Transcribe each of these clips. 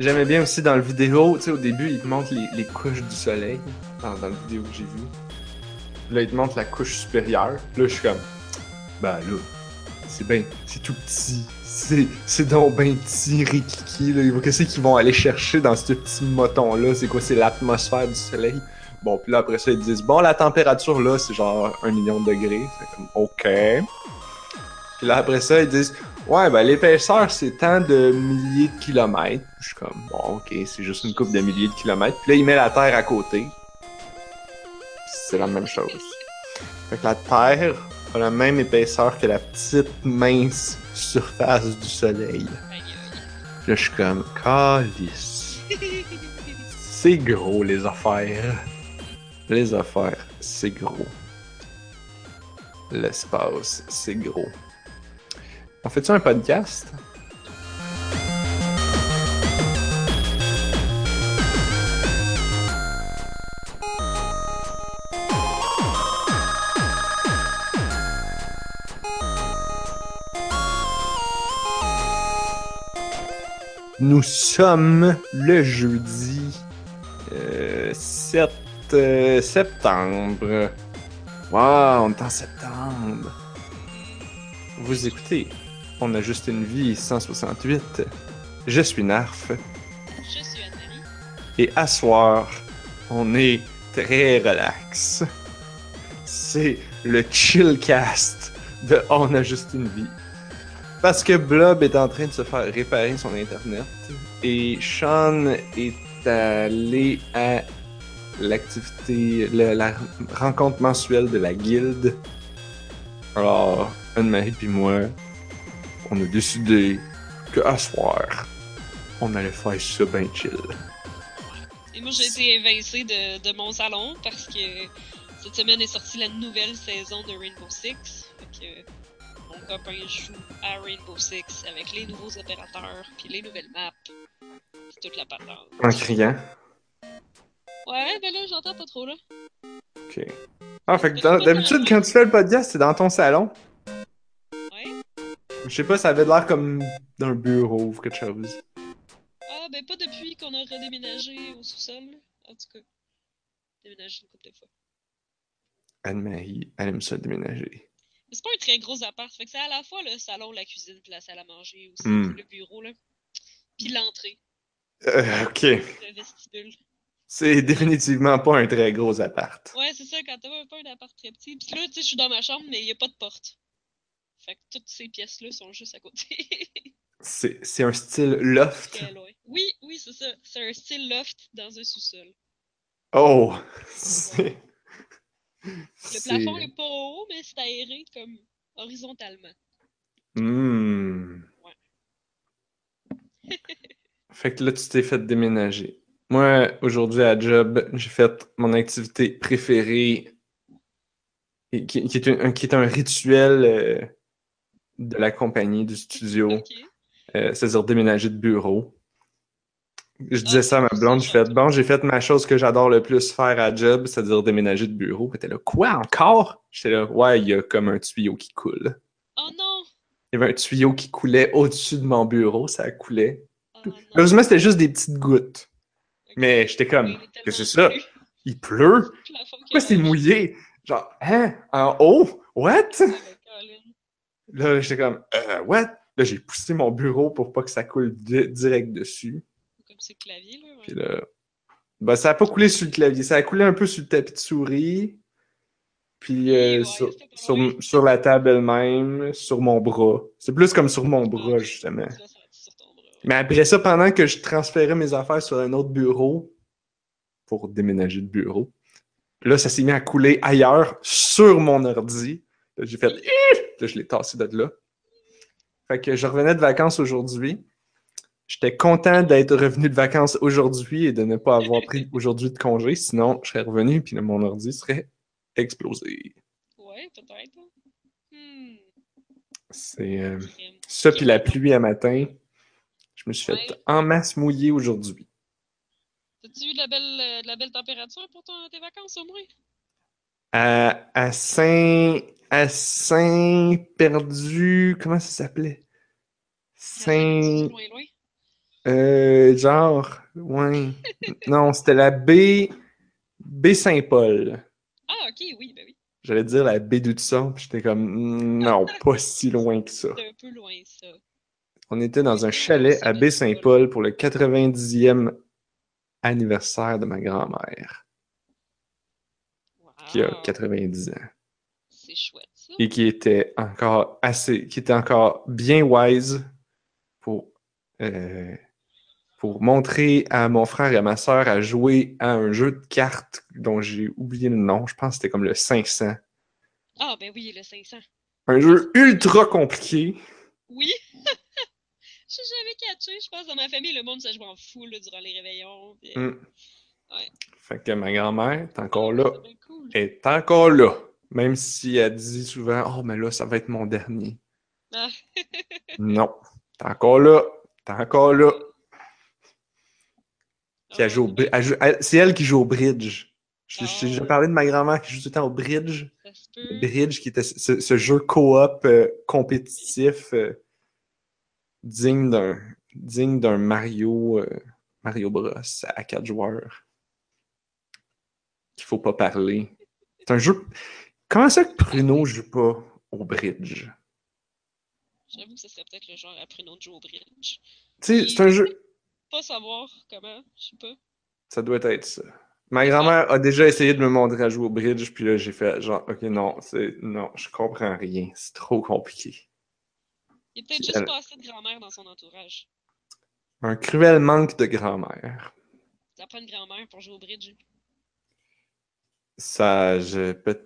J'aimais bien aussi dans le vidéo, tu sais, au début, il te montre les, couches du soleil, dans, dans le vidéo que j'ai vu. Là, il te montre la couche supérieure. Là, je suis comme, ben là, c'est bien, c'est tout petit. C'est, c'est donc ben petit, rikiki, là. Qu'est-ce qu'ils vont aller chercher dans ce petit moton-là? C'est quoi? C'est l'atmosphère du soleil? Bon, puis là, après ça, ils disent, bon, la température, là, c'est genre un million de degrés. C'est comme, OK. Puis là, après ça, ils disent, ouais, ben, l'épaisseur, c'est tant de milliers de kilomètres. Je suis comme, bon, OK, c'est juste une coupe de milliers de kilomètres. Puis là, il met la Terre à côté. C'est la même chose. Fait que la Terre a la même épaisseur que la petite, mince surface du Soleil. Aïe. Là, je suis comme, calice. C'est gros, les affaires. Les affaires, c'est gros. L'espace, c'est gros. On fait-tu un podcast? Nous sommes le jeudi euh, 7 euh, septembre. Wow, on est en septembre. Vous écoutez, on a juste une vie 168. Je suis Narf. Je suis Anne-Marie. Et à soir, on est très relax. C'est le chillcast de On a juste une vie. Parce que Blob est en train de se faire réparer son internet et Sean est allé à l'activité, la rencontre mensuelle de la guilde. Alors, Anne-Marie puis moi, on a décidé que à soir, on allait faire ça ben chill. Et moi, j'ai été évincée de, de mon salon parce que cette semaine est sortie la nouvelle saison de Rainbow Six. Fait que mon copain joue à Rainbow Six avec les nouveaux opérateurs puis les nouvelles maps. C'est toute la patente. En criant. Ouais, ben là, j'entends pas trop, là. Ok. Ah, fait que d'habitude, quand tu fais le podcast, c'est dans ton salon. Je sais pas, ça avait l'air comme d'un bureau ou quelque chose. Ah, ben pas depuis qu'on a redéménagé au sous-sol. En tout cas, déménagé une couple de fois. Anne-Marie, elle aime ça déménager. Mais c'est pas un très gros appart, fait que c'est à la fois le salon, la cuisine, puis la salle à manger aussi, Hmm. le bureau, là. Puis l'entrée, Euh, ok. le vestibule. C'est définitivement pas un très gros appart. Ouais, c'est ça, quand t'as pas un appart très petit. Puis là, tu sais, je suis dans ma chambre, mais il y a pas de porte. Fait que toutes ces pièces-là sont juste à côté. C'est c'est un style loft? Oui, oui, c'est ça. C'est un style loft dans un sous-sol. Oh! C'est. Le plafond est pas haut, mais c'est aéré comme horizontalement. Hmm. Fait que là, tu t'es fait déménager. Moi, aujourd'hui à job, j'ai fait mon activité préférée, qui, qui est, un, qui est un rituel euh, de la compagnie, du studio, euh, c'est-à-dire déménager de bureau. Je disais ça à ma blonde, j'ai fait bon, j'ai fait ma chose que j'adore le plus faire à job, c'est-à-dire déménager de bureau. Là, quoi encore? J'étais là, ouais, il y a comme un tuyau qui coule. Oh non! Il y avait un tuyau qui coulait au-dessus de mon bureau, ça coulait. Oh. Heureusement, c'était juste des petites gouttes. Mais j'étais comme, que c'est ça? Il pleut? Pourquoi c'est est mouillé? Genre, hein? En haut? What? orange. Ah, ben, Colin. Là, j'étais comme, euh, what? Là, j'ai poussé mon bureau pour pas que ça coule di- direct dessus. Comme c'est le clavier, là. ouais. Puis là, ben, ça a pas coulé sur le clavier, ça a coulé un peu sur le tapis de souris. Puis euh, ouais, sur, sur, sur la table elle-même, sur mon bras. C'est plus comme sur mon bras, justement. Sur. Mais après ça, pendant que je transférais mes affaires sur un autre bureau, pour déménager de bureau, là, ça s'est mis à couler ailleurs, sur mon ordi. J'ai fait! Là, je l'ai tassé de là. Fait que je revenais de vacances aujourd'hui. J'étais content d'être revenu de vacances aujourd'hui et de ne pas avoir pris aujourd'hui de congé. Sinon, je serais revenu puis mon ordi serait explosé. Ouais, peut-être. hein. Hmm. C'est euh, ça, puis la pluie à matin. Je me suis fait en masse mouiller aujourd'hui. T'as-tu eu de la belle, euh, de la belle température pour ton- tes vacances au moins? à, à Saint à Saint perdu comment ça s'appellait Saint Loin, loin. Euh, genre, ouais. non, c'était la baie, baie Saint-Paul. Ah, ok, oui, ben oui. J'allais dire la baie d'Hudson, puis j'étais comme, mm, non, pas si loin que ça. C'est un peu loin, ça. On était dans un chalet à baie Saint-Paul pour le 90e anniversaire de ma grand-mère, qui a Wow, 90 ans. C'est chouette, ça. et qui était encore assez, qui était encore bien wise pour, euh, pour montrer à mon frère et à ma sœur à jouer à un jeu de cartes dont j'ai oublié le nom. Je pense que c'était comme le 500. Ah, ben oui, le 500. Un jeu ultra compliqué. Oui! J'ai jamais catché, je pense, dans ma famille, le monde, ça joue en fou là, durant les réveillons. puis, euh, Mm. Ouais. Fait que ma grand-mère est encore là. c'est bien cool. Est encore là. Même si elle dit souvent Oh, mais là, ça va être mon dernier. Ah. Non. T'es encore là. T'es encore là. Puis elle joue au bri- elle joue- elle- C'est elle qui joue au bridge. Je- J'ai déjà Ah. parlé de ma grand-mère qui joue tout le temps au bridge. Le bridge qui était ce, ce jeu coop euh, compétitif euh, digne d'un digne d'un Mario euh, Mario Bros à quatre joueurs. Qu'il faut pas parler. C'est un jeu. Comment ça que Pruno joue pas au bridge? J'avoue que ce serait peut-être le genre après notre jeu au bridge. Tu sais, c'est un jeu. Pas savoir comment, je sais pas. Ça doit être ça. Ma grand-mère a déjà essayé de me montrer à jouer au bridge, puis là, j'ai fait genre, ok, non, c'est non, je comprends rien, c'est trop compliqué. Il y a peut-être juste pas assez de grand-mère dans son entourage. Un cruel manque de grand-mère. Ça prend une grand-mère pour jouer au bridge. Ça, je peut-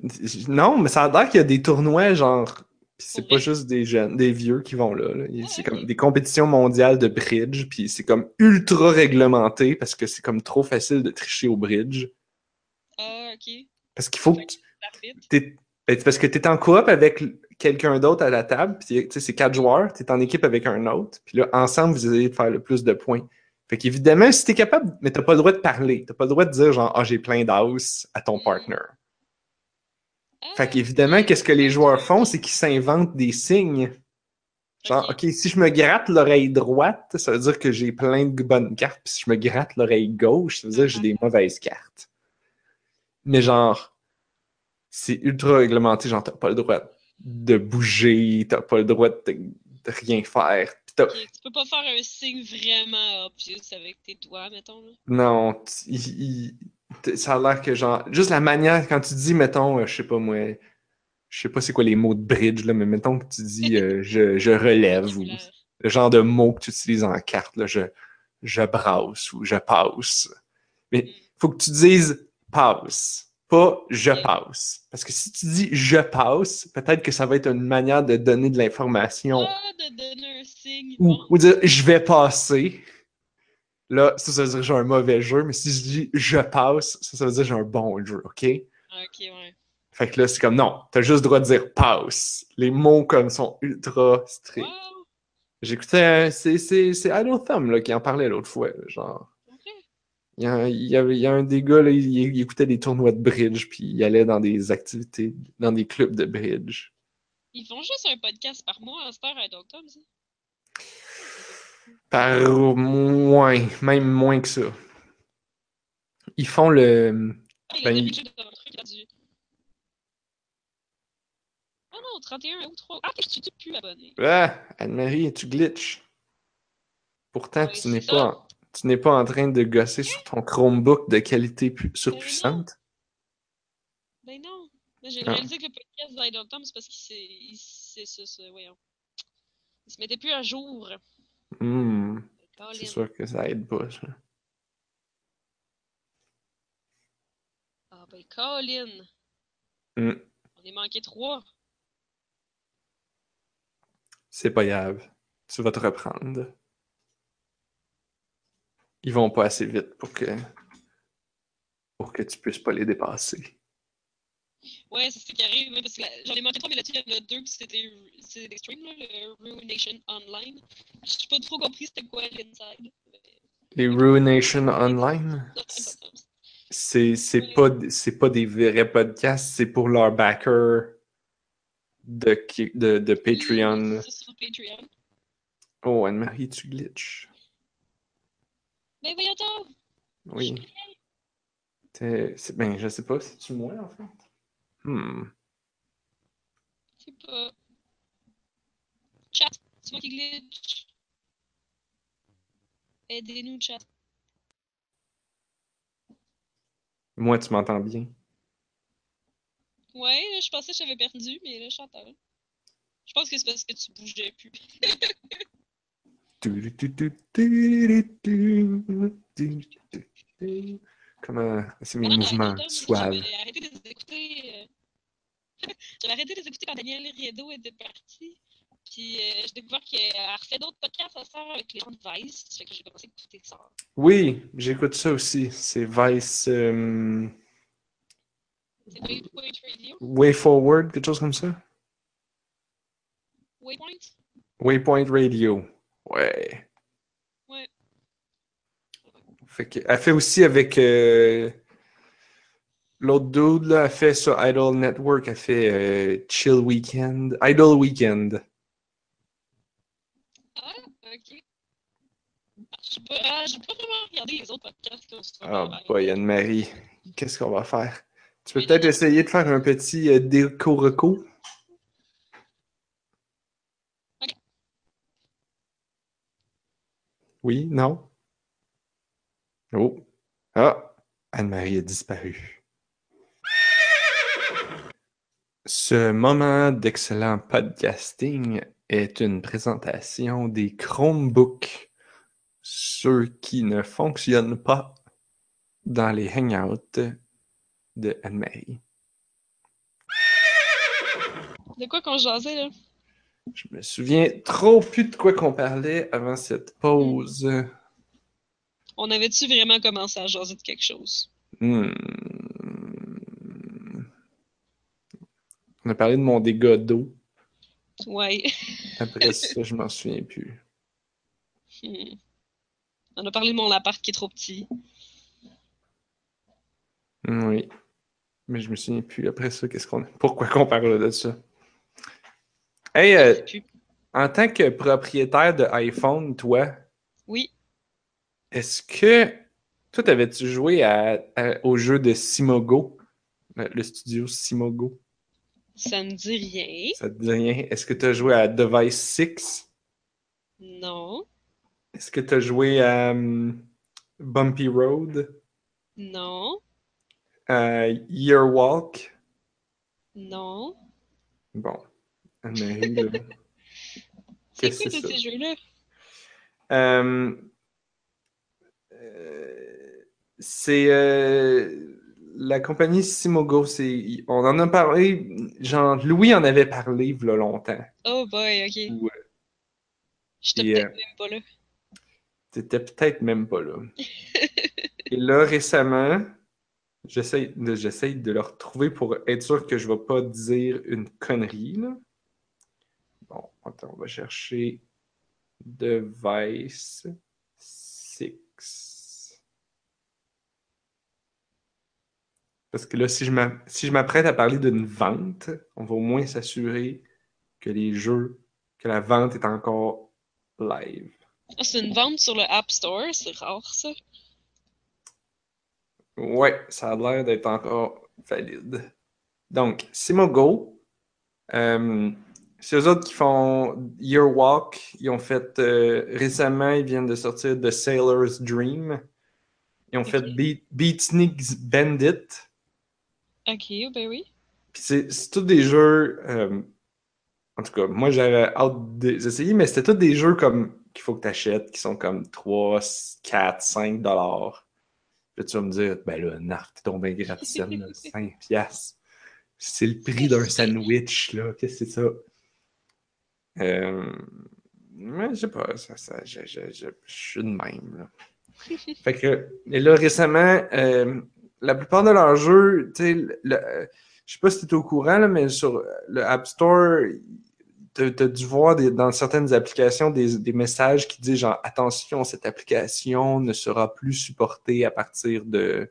Non, mais ça a l'air qu'il y a des tournois, genre, puis c'est pas juste des jeunes, des vieux qui vont là. là. C'est comme des compétitions mondiales de bridge, puis c'est comme ultra réglementé parce que c'est comme trop facile de tricher au bridge. Ah, ok. Parce qu'il faut que t'es- ben, parce que tu es en coop avec quelqu'un d'autre à la table, puis tu sais, c'est quatre joueurs, tu es en équipe avec un autre, puis là, ensemble, vous essayez de faire le plus de points. Fait qu'évidemment, si tu es capable, mais tu pas le droit de parler, tu pas le droit de dire genre, ah, j'ai plein d'as à ton Mm. partner. Ah, Fait qu'évidemment, qu'est-ce que les joueurs font, c'est qu'ils s'inventent des signes. Genre, Ok. OK, si je me gratte l'oreille droite, ça veut dire que j'ai plein de bonnes cartes, puis si je me gratte l'oreille gauche, ça veut dire que j'ai des mauvaises cartes. Mais genre, c'est ultra réglementé, genre, t'as pas le droit de bouger, t'as pas le droit de, de rien faire. Tu peux pas faire un signe vraiment obvious avec tes doigts, mettons. Là. Non, il- il- ça a l'air que genre, juste la manière, quand tu dis, mettons, euh, je sais pas moi, je sais pas c'est quoi les mots de bridge, là, mais mettons que tu dis euh, je, je relève ou le genre de mots que tu utilises en carte, là, je, je brasse ou je passe. Mais Mm. faut que tu dises passe, pas je passe. Parce que si tu dis je passe, peut-être que ça va être une manière de donner de l'information Ah, de donner un signe. ou, Bon. ou dire je vais passer. Là, ça, ça veut dire que j'ai un mauvais jeu, mais si je dis je passe, ça, ça veut dire que j'ai un bon jeu, OK? Ah, Ok, ouais. Fait que là, c'est comme non, t'as juste le droit de dire passe. Les mots comme sont ultra stricts. Wow, J'écoutais, c'est, Idle Thumb là, qui en parlait l'autre fois, genre. Il y, a, il, y avait- il y a un des gars, là, il, il écoutait des tournois de bridge, puis il allait dans des activités, dans des clubs de bridge. Ils font juste un podcast par mois cette heure à Doctor, ça? Par moins, même moins que ça. Ils font le. Ah, Ben, a il- a. Ah non, 31 ou 3. Ah, je suis plus abonné. Ah, Anne-Marie, tu glitches. Pourtant, Ouais, tu n'es pas, en- tu n'es pas en train de gosser sur ton Chromebook de qualité pu- surpuissante? Ben non. Mais J'ai Ah. réalisé que le podcast d'Idle Tom, c'est parce qu'il s'est. il se mettait plus à jour. Colin. c'est sûr que ça aide pas, ça. Ah ben, Colin. Hmm, On est manqué 3. c'est pas grave. Tu vas te reprendre. Ils vont pas assez vite pour que pour que tu puisses pas les dépasser. Ouais, c'est ce qui arrive. Parce que j'en ai manqué 3, mais là-dessus, il y en a deux qui c'était c'est des streams, là, le Ruination Online. J'ai pas trop compris c'était quoi l'inside. Les Ruination Online, c'est pas pas des vrais podcasts, c'est pour leurs backers de, de, de Patreon. Oh, Anne-Marie, tu glitches. Mais voyons donc! Oui. C'est- Ben, je sais pas, c'est-tu moi, en fait? Hmm. C'est pas. Chat, c'est moi qui glitch. Aidez-nous, chat. Moi, tu m'entends bien? Ouais, je pensais que j'avais perdu, mais là, je t'entends. Je pense que c'est parce que tu bougeais plus. Comment c'est mes mouvements suaves. J'avais arrêté de les écouter. J'avais arrêté de les écouter quand Daniel Riedo était parti. Puis euh, j'ai découvert qu'elle refait d'autres podcasts à faire avec les gens de Vice. Fait que j'ai commencé à écouter ça. Oui, j'écoute ça aussi. C'est Vice euh, C'est Waypoint. Way Forward, quelque chose comme ça. Waypoint? Waypoint Radio. Ouais. Ouais. Fait que, elle fait aussi avec euh, l'autre dude, là, elle fait sur Idol Network, elle fait euh, Chill Weekend, Idol Weekend. Ah, ok. Ah, j'ai pas, ah, j'ai pas vraiment regardé les autres podcasts. Ah boy, Anne-Marie, qu'est-ce qu'on va faire? Tu peux peut-être essayer de faire un petit euh, déco-reco? Oui, non? Oh. Ah, Anne-Marie a disparu. Ce moment d'excellent podcasting est une présentation des Chromebooks, ceux qui ne fonctionnent pas dans les Hangouts de Anne-Marie. De quoi qu'on jasait, là? Je me souviens trop plus de quoi qu'on parlait avant cette pause. On avait-tu vraiment commencé à jaser de quelque chose? Hmm. On a parlé de mon dégât d'eau. Ouais. Après ça, je m'en souviens plus. Hmm. On a parlé de mon appart qui est trop petit. Oui. Mais je me souviens plus. Après ça, qu'est-ce qu'on Pourquoi qu'on parle de ça? Hey, euh, en tant que propriétaire de iPhone, toi, Oui. est-ce que toi, t'avais-tu joué à- à- au jeu de Simogo, le, studio Simogo? Ça me dit rien. Ça te dit rien? Est-ce que tu as joué à Device 6? Non. Est-ce que tu as joué à hum, Bumpy Road? Non. À Year Walk? Non. Bon. Anne-Marie, là. C'est Qu'est-ce quoi c'est ces jeux-là? Euh, euh, c'est euh, la compagnie Simogo. C'est, on en a parlé, genre, Louis en avait parlé il y a longtemps. Oh boy, ok. Ou, J'étais peut-être euh, même pas là. T'étais peut-être même pas là. Et là, récemment, j'essaie de, j'essaie de le retrouver pour être sûr que je ne vais pas dire une connerie. Là. Bon, attends, on va chercher Device 6. Parce que là, si je m'a- si je m'apprête à parler d'une vente, on va au moins s'assurer que les jeux, que la vente est encore live. Ah, c'est une vente sur le App Store, c'est rare ça. Ouais, ça a l'air d'être encore valide. Donc, Simogo, euh, c'est eux autres qui font Year Walk. Ils ont fait euh, récemment, ils viennent de sortir The Sailor's Dream. Ils ont fait. Beat, Beatniks Bandit. Ok, ben oui. Puis c'est tous des jeux. euh, en tout cas, moi j'avais hâte de les essayer, mais c'était tous des jeux comme qu'il faut que tu achètes, qui sont comme 3, 4, 5 dollars. Là, tu vas me dire, ben là, Narf, t'es tombé gratis, 5 piastres. C'est le prix d'un sandwich, là. Qu'est-ce que c'est ça? Euh, mais je sais pas, ça, ça, je, je, je, je suis de même, là. fait que, et là, récemment, euh, la plupart de leurs jeux, tu sais, je sais pas si tu es au courant, là, mais sur le App Store, tu as dû voir des- dans certaines applications des, des messages qui disent genre attention, cette application ne sera plus supportée à partir de,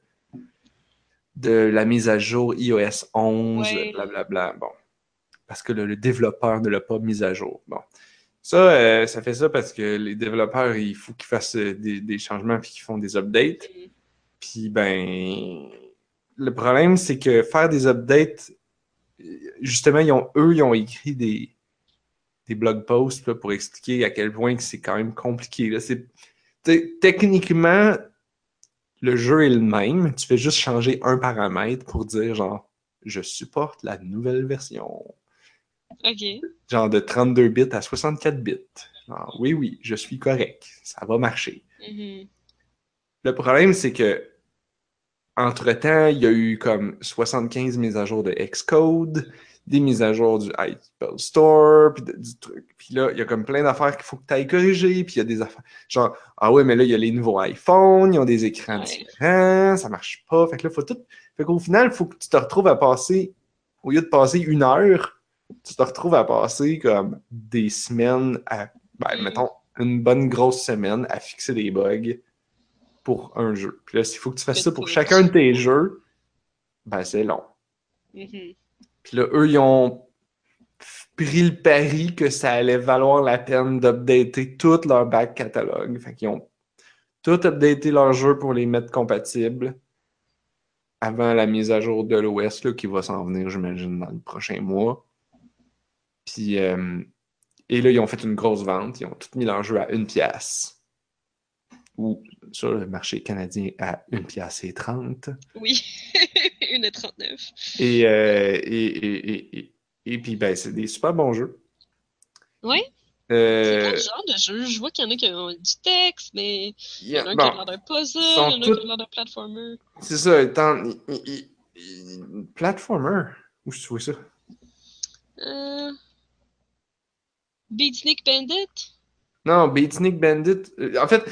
de la mise à jour iOS 11, Ouais. blablabla. Bon. Parce que le, le développeur ne l'a pas mise à jour. Bon. Ça, euh, ça fait ça parce que les développeurs, il faut qu'ils fassent euh, des, des changements puis qu'ils font des updates. Puis ben, le problème, c'est que faire des updates, justement, ils ont, eux, ils ont écrit des, des blog posts là, pour expliquer à quel point que c'est quand même compliqué. Là. Techniquement, le jeu est le même. Tu fais juste changer un paramètre pour dire genre, je supporte la nouvelle version. Ok. Genre de 32 bits à 64 bits. Genre, oui, oui, je suis correct. Ça va marcher. Mhm. Le problème, c'est que entre-temps, il y a eu comme 75 mises à jour de Xcode, des mises à jour du Apple Store, puis de- du truc. Puis là, il y a comme plein d'affaires qu'il faut que tu ailles corriger, puis il y a des affaires. Genre, ah ouais, mais là, il y a les nouveaux iPhones, ils ont des écrans Ouais. différents, ça marche pas. Fait que là, faut tout. Fait qu'au final, il faut que tu te retrouves à passer, au lieu de passer une heure, tu te retrouves à passer comme des semaines à, ben, Mm. mettons, une bonne grosse semaine à fixer des bugs pour un jeu. Puis là, s'il faut que tu fasses ça pour chacun de tes jeux, ben c'est long. Mhm. Puis là, eux, ils ont pris le pari que ça allait valoir la peine d'updater tout leur back catalogue. Fait qu'ils ont tout updaté leurs jeux pour les mettre compatibles avant la mise à jour de l'OS là, qui va s'en venir, j'imagine, dans le prochain mois. Puis, euh, et là, ils ont fait une grosse vente. Ils ont tout mis leurs jeux à une pièce. Ou sur le marché canadien à une pièce et 30. Oui. 1,39. Et, euh, et, et, et, et, et puis, ben, c'est des super bons jeux. C'est Euh, quel genre de jeu? Je vois qu'il y en a qui ont du texte, mais il y en a un bon, qui a l'air d'un puzzle, il y en a un qui a l'air d'un platformer. c'est ça, étant. il- il- il- Platformer? Où je trouve ça? Euh... Beatnik Bandit? Non, Beatnik Bandit. euh, En fait,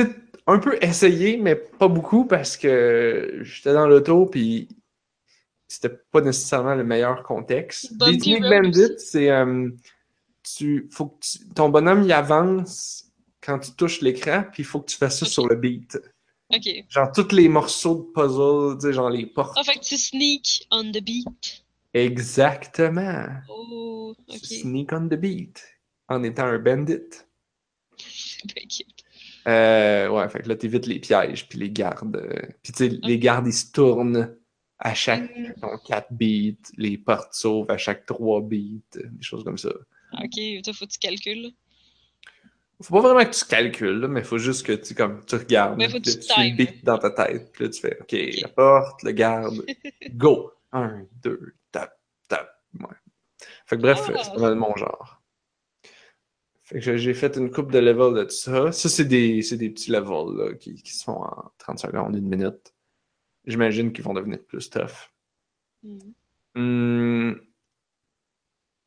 ai un peu essayés, mais pas beaucoup parce que j'étais dans l'auto puis c'était pas nécessairement le meilleur contexte. Road Bandit, c'est. euh, tu, faut que tu- ton bonhomme il avance quand tu touches l'écran, puis il faut que tu fasses ça sur le beat. Ok. Genre, tous les morceaux de puzzle, tu sais, genre les portes. Ah, fait que tu sneak on the beat. Exactement. Oh. Tu sneak on the beat en étant un bandit. Euh, ouais, fait que là, t'évites les pièges, puis les gardes. euh, Puis tu sais, les gardes, ils se tournent à chaque Mm. mettons, 4 beats, les portes s'ouvrent à chaque 3 beats, des choses comme ça. Ok, toi, faut que tu calcules. Faut pas vraiment que tu calcules, là, mais faut juste que tu, comme, tu regardes. Mais faut que tu times. beat dans ta tête. Puis là, tu fais, OK, la porte, le garde, go. Un, deux, tap, tap. Ouais. Fait que bref, Ah. c'est pas mal mon genre. Fait que j'ai- fait une coupe de level de tout ça. Ça, c'est des, des petits levels là, qui, qui se font en 30 secondes, une minute. J'imagine qu'ils vont devenir plus tough. Hmm. Hmm.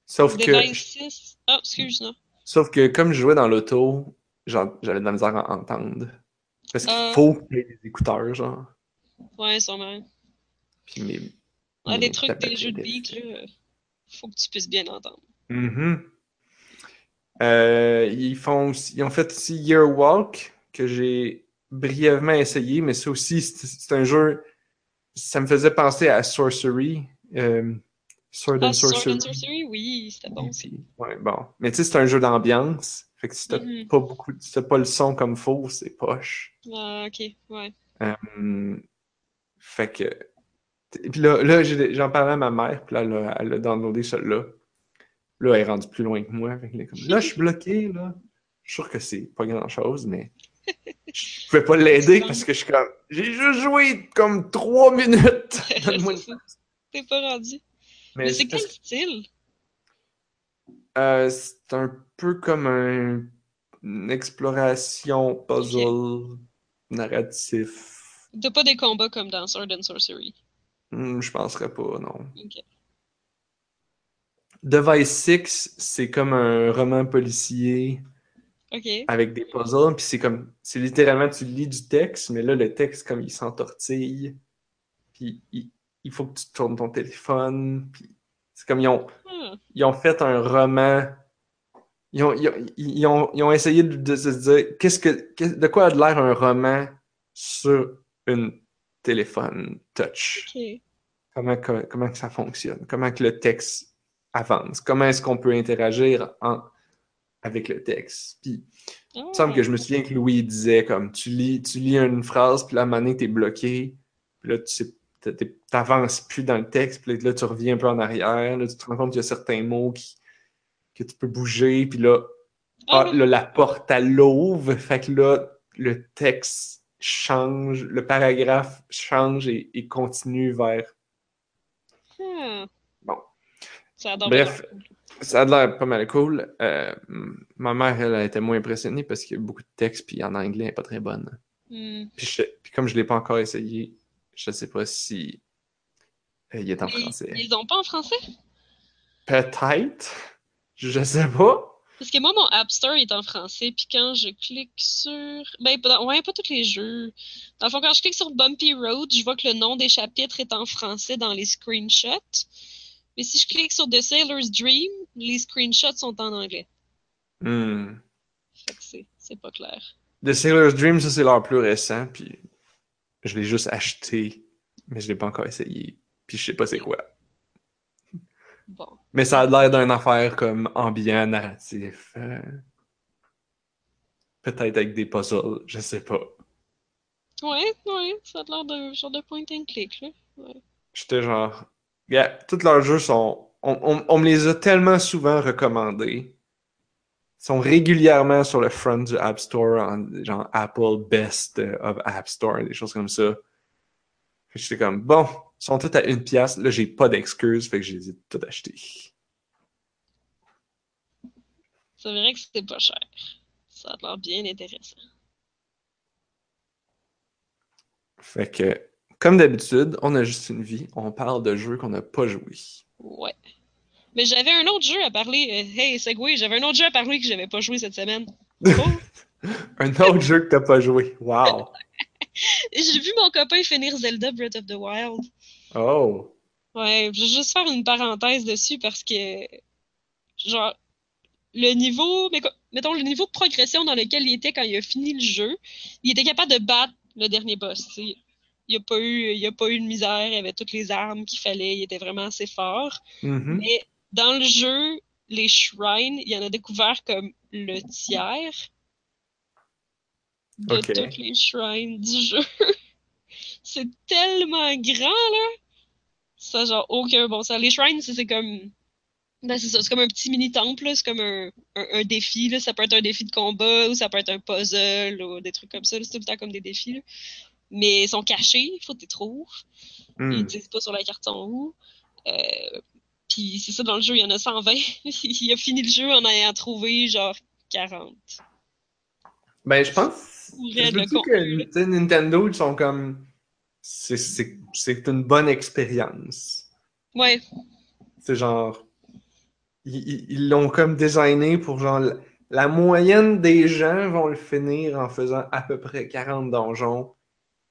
Sauf que. Device 6. Oh, excuse, non. Sauf que comme je jouais dans l'auto, j'avais de la misère à entendre. Parce qu'il Euh. faut ait des écouteurs, genre. Ouais, sûrement. Puis mes. Ah, mes des trucs, des jeux de beat, là. Faut que tu puisses bien entendre. Mhm. Euh, ils font aussi- ils ont fait aussi Year Walk, que j'ai brièvement essayé, mais ça aussi, c'est un jeu. Ça me faisait penser à Sorcery. euh, Sword and Ah, Sword Sorcery. and Sorcery, oui, c'était bon. ouais, bon. Mais tu sais, c'est un jeu d'ambiance. Fait que si t'as Mhm. pas beaucoup, si pas le son comme faut, c'est poche. Ah, ok, ouais. Euh, fait que. Et puis là, là j'ai- j'en parlais à ma mère, puis là, elle a, elle a downloadé celui-là. Là, elle est rendue plus loin que moi. Fait que là, je suis bloqué, là. Je suis sûr que c'est pas grand-chose, mais je pouvais pas l'aider parce que je suis comme. J'ai juste joué comme trois minutes. T'es pas rendu. Mais Mais c'est quel style? euh, c'est un peu comme un- une exploration puzzle narratif. T'as pas des combats comme dans Sword and Sorcery? Hmm, je penserais pas, non. Ok. Device 6, c'est comme un roman policier avec des puzzles, puis c'est comme, c'est littéralement, tu lis du texte, mais là, le texte, comme il s'entortille, puis il, il faut que tu tournes ton téléphone, puis c'est comme, ils ont, Ah, ils ont fait un roman, ils ont, ils ont, ils ont, ils ont essayé de, de se dire, qu'est-ce que, de quoi a de l'air un roman sur un téléphone touch? Comment, comment ça fonctionne? Comment que le texte avance? Comment est-ce qu'on peut interagir en- avec le texte? Puis, il me semble que je me souviens que Louis disait comme tu lis, tu lis une phrase, puis là, à t'es bloqué, puis là, tu sais, t'avances plus dans le texte, puis là, tu reviens un peu en arrière, là, tu te rends compte qu'il y a certains mots qui, que tu peux bouger, puis là, Ah, ah, là, la porte, elle l'ouvre, fait que là, le texte change, le paragraphe change et, et continue vers... ah. Bon. Ça Bref, ça a l'air pas mal cool. Euh, ma mère, elle, elle était moins impressionnée parce qu'il y a beaucoup de textes, puis en anglais, elle n'est pas très bonne. Hmm. Puis, je- puis comme je ne l'ai pas encore essayé, je sais pas si euh, il est en Ils- français. Ils ont pas en français? Peut-être. Je sais pas. Parce que moi, mon App Store est en français, puis quand je clique sur... Ben, ouais, pas tous les jeux. Dans le fond, quand je clique sur Bumpy Road, je vois que le nom des chapitres est en français dans les screenshots. Mais si je clique sur The Sailor's Dream, les screenshots sont en anglais. Hmm. Fait que c'est- c'est pas clair. The Sailor's Dream, ça c'est leur plus récent, puis je l'ai juste acheté, mais je l'ai pas encore essayé, puis je sais pas c'est quoi. Bon. Mais ça a l'air d'une affaire comme ambiant, narratif. euh, Peut-être avec des puzzles, je sais pas. Ouais, ouais, ça a l'air d'un genre de point and click, là. Ouais. J'étais genre. Yeah, tous leurs jeux sont. On, on- on me les a tellement souvent recommandés. Ils sont régulièrement sur le front du App Store, en, genre Apple Best of App Store, des choses comme ça. J'étais comme, bon, sont tous à une pièce. Là, j'ai pas d'excuses, fait que je les ai tous achetés. C'est vrai que c'était pas cher. Ça a l'air bien intéressant. Fait que, comme d'habitude, on a juste une vie. On parle de jeux qu'on n'a pas joués. Ouais. Mais j'avais un autre jeu à parler. euh, hey, Segway, j'avais un autre jeu à parler que j'avais pas joué cette semaine. Oh! Un autre jeu que t'as pas joué. Wow! J'ai vu mon copain finir Zelda Breath of the Wild. Oh! Ouais, je vais juste faire une parenthèse dessus parce que, genre, le niveau, mais mettons, le niveau de progression dans lequel il était quand il a fini le jeu, il était capable de battre le dernier boss, tu sais. Il n'y a pas eu, il y a pas eu de misère, il avait toutes les armes qu'il fallait, il était vraiment assez fort. Mhm. Mais dans le jeu, les shrines, il y en a découvert comme le tiers de Ok. toutes les shrines du jeu. c'est tellement grand, là. Ça, genre, aucun bon sens. Les shrines, c'est comme. Ben, c'est ça, c'est comme un petit mini-temple. C'est comme un, un, un défi, là. Ça peut être un défi de combat, ou ça peut être un puzzle, ou des trucs comme ça. C'est tout le temps comme des défis, là. Mais ils sont cachés, il faut que tu les trouves. Ils Hmm. disent pas sur la carte sont où. Euh, puis c'est ça, dans le jeu, il y en a 120. il a fini le jeu en ayant trouvé genre 40. Ben, je pense. Je que Nintendo, ils sont comme. C'est- une bonne expérience. Ouais, C'est genre. Ils l'ont comme designé pour genre. la- La moyenne des gens vont le finir en faisant à peu près 40 donjons.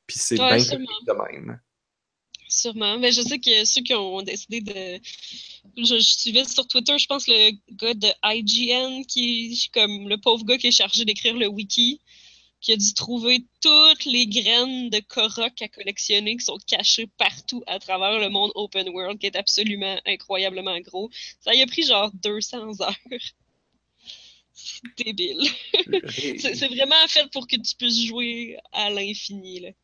Puis c'est Ouais, bien de même. sûrement. Mais je sais que ceux qui ont décidé de. Je, je suivais sur Twitter, je pense, le gars de IGN, qui comme le pauvre gars qui est chargé d'écrire le wiki, qui a dû trouver toutes les graines de Korok à collectionner qui sont cachées partout à travers le monde open world, qui est absolument incroyablement gros. Ça y a pris genre 200 heures. C'est débile. C'est c'est vraiment fait pour que tu puisses jouer à l'infini.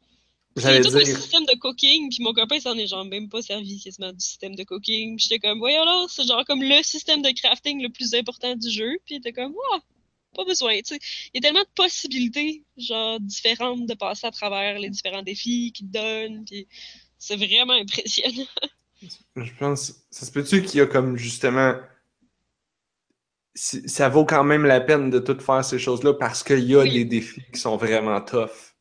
J'allais tout un dire. système de cooking, puis mon copain s'en est genre même pas servi quasiment du système de cooking. J'étais comme, voyons là, c'est genre comme le système de crafting le plus important du jeu. Puis il était comme, ah, pas besoin, tu sais. Il y a tellement de possibilités, genre, différentes de passer à travers les différents défis qu'ils te donnent, puis c'est vraiment impressionnant. Je pense, ça se peut-tu qu'il y a comme justement, ça vaut quand même la peine de tout faire ces choses-là parce qu'il y a Oui. des défis qui sont vraiment tough.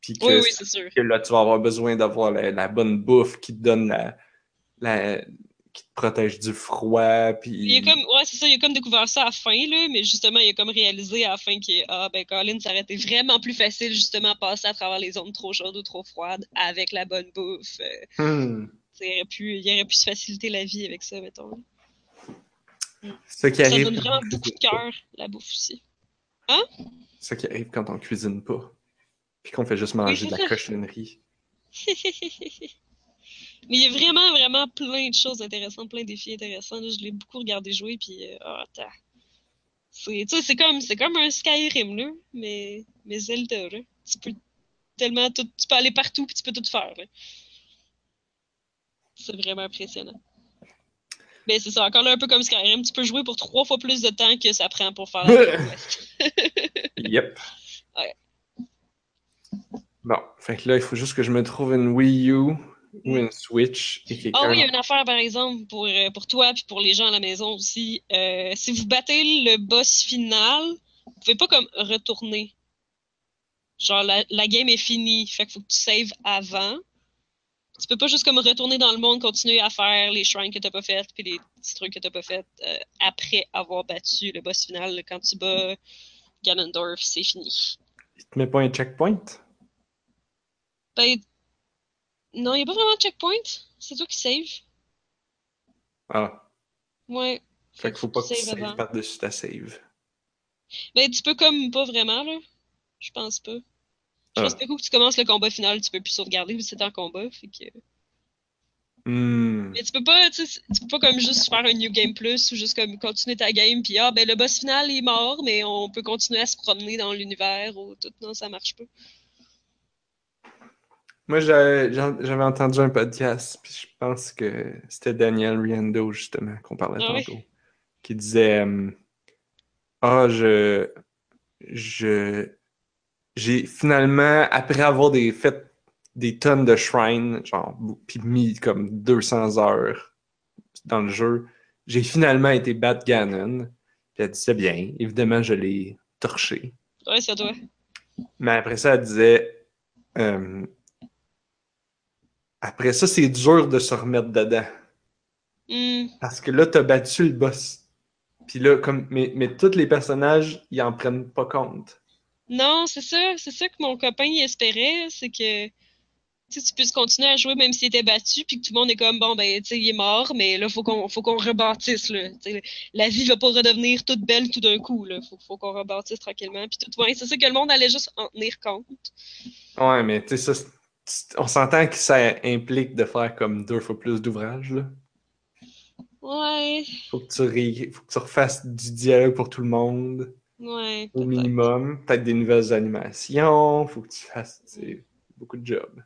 Puis que, Oui, oui, c'est sûr. que là, tu vas avoir besoin d'avoir la, la bonne bouffe qui te donne la, la- qui te protège du froid. Puis Il a comme, ouais, c'est ça, il a comme découvert ça à la fin, là, mais justement, il a comme réalisé à la fin que, ah, ben, Colin, ça aurait été vraiment plus facile, justement, à passer à travers les zones trop chaudes ou trop froides avec la bonne bouffe. Euh, Hmm. il, aurait pu, il aurait pu se faciliter la vie avec ça, mettons. Ce qui Ça arrive donne vraiment beaucoup de cœur, la bouffe aussi. Ce qui arrive quand on cuisine pas. Puis qu'on fait juste manger de la cochonnerie. Mais il y a vraiment, vraiment plein de choses intéressantes, plein de défis intéressants. là. Je l'ai beaucoup regardé jouer, puis, euh, ah, attends. C'est, tu sais, c'est comme, c'est comme un Skyrim, là, mais, mais Zelda, là. Tu peux tellement tout, tu peux aller partout puis tu peux tout faire, là. C'est vraiment impressionnant. Mais c'est ça, encore là, un peu comme Skyrim, tu peux jouer pour trois fois plus de temps que ça prend pour faire la. Yep. Ouais. Bon, fait que là, il faut juste que je me trouve une Wii U ou une Switch et. Ah oui, il y a une affaire, par exemple, pour, euh, pour toi puis pour les gens à la maison aussi. Euh, si vous battez le boss final, vous pouvez pas comme retourner. Genre, la, la game est finie, fait qu'il faut que tu saves avant. Tu peux pas juste comme retourner dans le monde, continuer à faire les shrines que t'as pas faites puis les petits trucs que t'as pas fait euh, après avoir battu le boss final. Quand tu bats Ganondorf, c'est fini. Il te met pas un checkpoint? Ben, non, il a pas vraiment de checkpoint. C'est toi qui save. Ah. Ouais. Fait qu'il faut pas que tu saves par-dessus ta save. Ben, tu peux comme pas vraiment, là. Je pense pas. Je pense Ah. que coup que tu commences le combat final, tu peux plus sauvegarder vu que c'est en combat. Fait que... Hmm. Mais tu peux pas, tu peux pas comme juste faire un New Game Plus ou juste comme continuer ta game puis ah ben le boss final est mort mais on peut continuer à se promener dans l'univers ou tout. Non, ça marche pas. Moi, j'avais entendu un podcast, puis je pense que c'était Daniel Riendo, justement, qu'on parlait Ah oui? tantôt, qui disait euh, Ah, je. Je. J'ai finalement, après avoir des, fait des tonnes de shrines, genre, puis mis comme 200 heures dans le jeu, j'ai finalement été battre Ganon. Puis elle dit C'est bien, évidemment, je l'ai torché. Ouais, c'est toi. Mais après ça, elle disait euh, Après ça, c'est dur de se remettre dedans. Hmm. Parce que là, t'as battu le boss. Puis là, comme. Mais, mais tous les personnages, ils en prennent pas compte. Non, c'est ça, c'est ça que mon copain espérait, c'est que tu puisses continuer à jouer même s'il était battu, puis que tout le monde est comme bon ben tu sais il est mort, mais là faut qu'on faut qu'on rebâtisse là. La vie va pas redevenir toute belle tout d'un coup là. Faut, faut qu'on rebâtisse tranquillement, puis tout ouais, c'est ça que le monde allait juste en tenir compte. Ouais, mais tu sais, ça. On s'entend que ça implique de faire comme deux fois plus d'ouvrages, là. Ouais, Faut que tu, ré- faut que tu refasses du dialogue pour tout le monde, ouais. au minimum. Peut-être des nouvelles animations. Faut que tu fasses tu sais, beaucoup de jobs.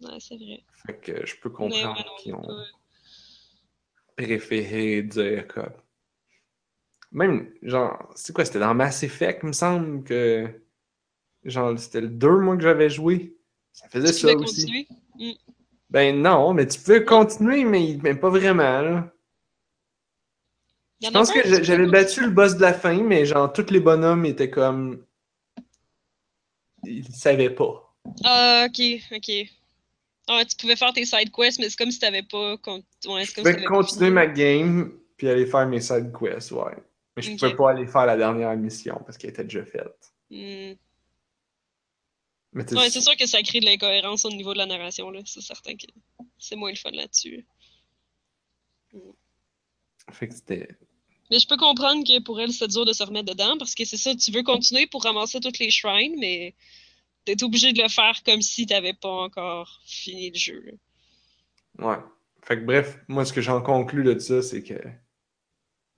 Ouais, c'est vrai. Fait que je peux comprendre ouais, qu'ils ont ouais. préféré dire comme. Même, genre, c'est quoi, c'était dans Mass Effect, il me semble que. Genre, c'était le 2 mois que j'avais joué. Ça faisait Tu ça aussi. continuer? Ben non, mais tu peux continuer, mais, mais pas vraiment, là. Je pense que j'avais battu le boss de la fin, mais genre, tous les bonhommes étaient comme. Ils savaient pas. Ah, ok, ok. Ah, tu pouvais faire tes side quests, mais c'est comme si t'avais pas. Ouais, Je comme pouvais continuer ma game, puis aller faire mes side quests, ouais. Mais je Ok. pouvais pas aller faire la dernière mission parce qu'elle était déjà faite. Hmm. Ouais, c'est sûr que ça crée de l'incohérence au niveau de la narration, là. C'est certain que c'est moins le fun là-dessus. Fait que c'était. Mais je peux comprendre que pour elle, c'est dur de se remettre dedans parce que c'est ça, tu veux continuer pour ramasser toutes les shrines, mais t'es obligé de le faire comme si t'avais pas encore fini le jeu. là. Ouais. Fait que bref, moi, ce que j'en conclus de ça, c'est que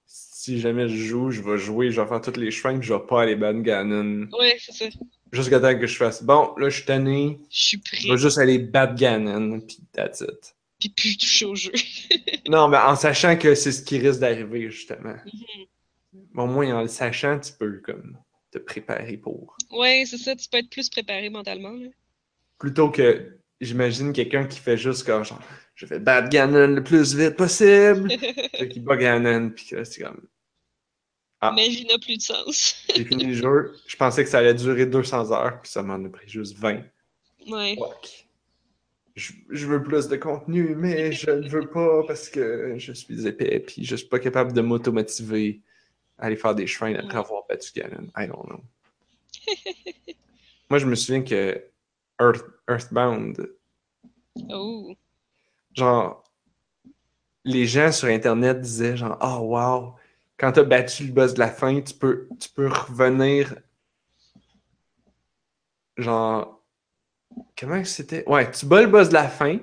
si jamais je joue, je vais jouer, je vais faire toutes les shrines, je vais pas aller ban Ganon. Ouais, c'est ça. Jusqu'à temps que je fasse bon, là, je suis tanné, Je suis je prêt. vais juste aller battre Ganon, puis that's it. Puis plus toucher au jeu. Non, mais en sachant que c'est ce qui risque d'arriver, justement. Mhm. Bon, au moins, en le sachant, tu peux, comme, te préparer pour. Ouais, c'est ça, tu peux être plus préparé mentalement. Là. Plutôt que, j'imagine quelqu'un qui fait juste comme, genre, je vais battre Ganon le plus vite possible, qui bat Ganon, puis c'est comme, Ah. Ma vie n'a plus de sens. J'ai fini le jeu. Je pensais que ça allait durer 200 heures, puis ça m'en a pris juste 20. Ouais. Fuck. Je, je veux plus de contenu, mais je ne veux pas parce que je suis épais, puis je suis pas capable de m'automotiver à aller faire des shrines après avoir battu Ganon. I don't know. Moi, je me souviens que Earth, Earthbound, Oh. genre, les gens sur Internet disaient genre, oh wow, quand t'as battu le boss de la fin, tu peux, tu peux revenir, genre, comment c'était? Ouais, tu bats le boss de la fin,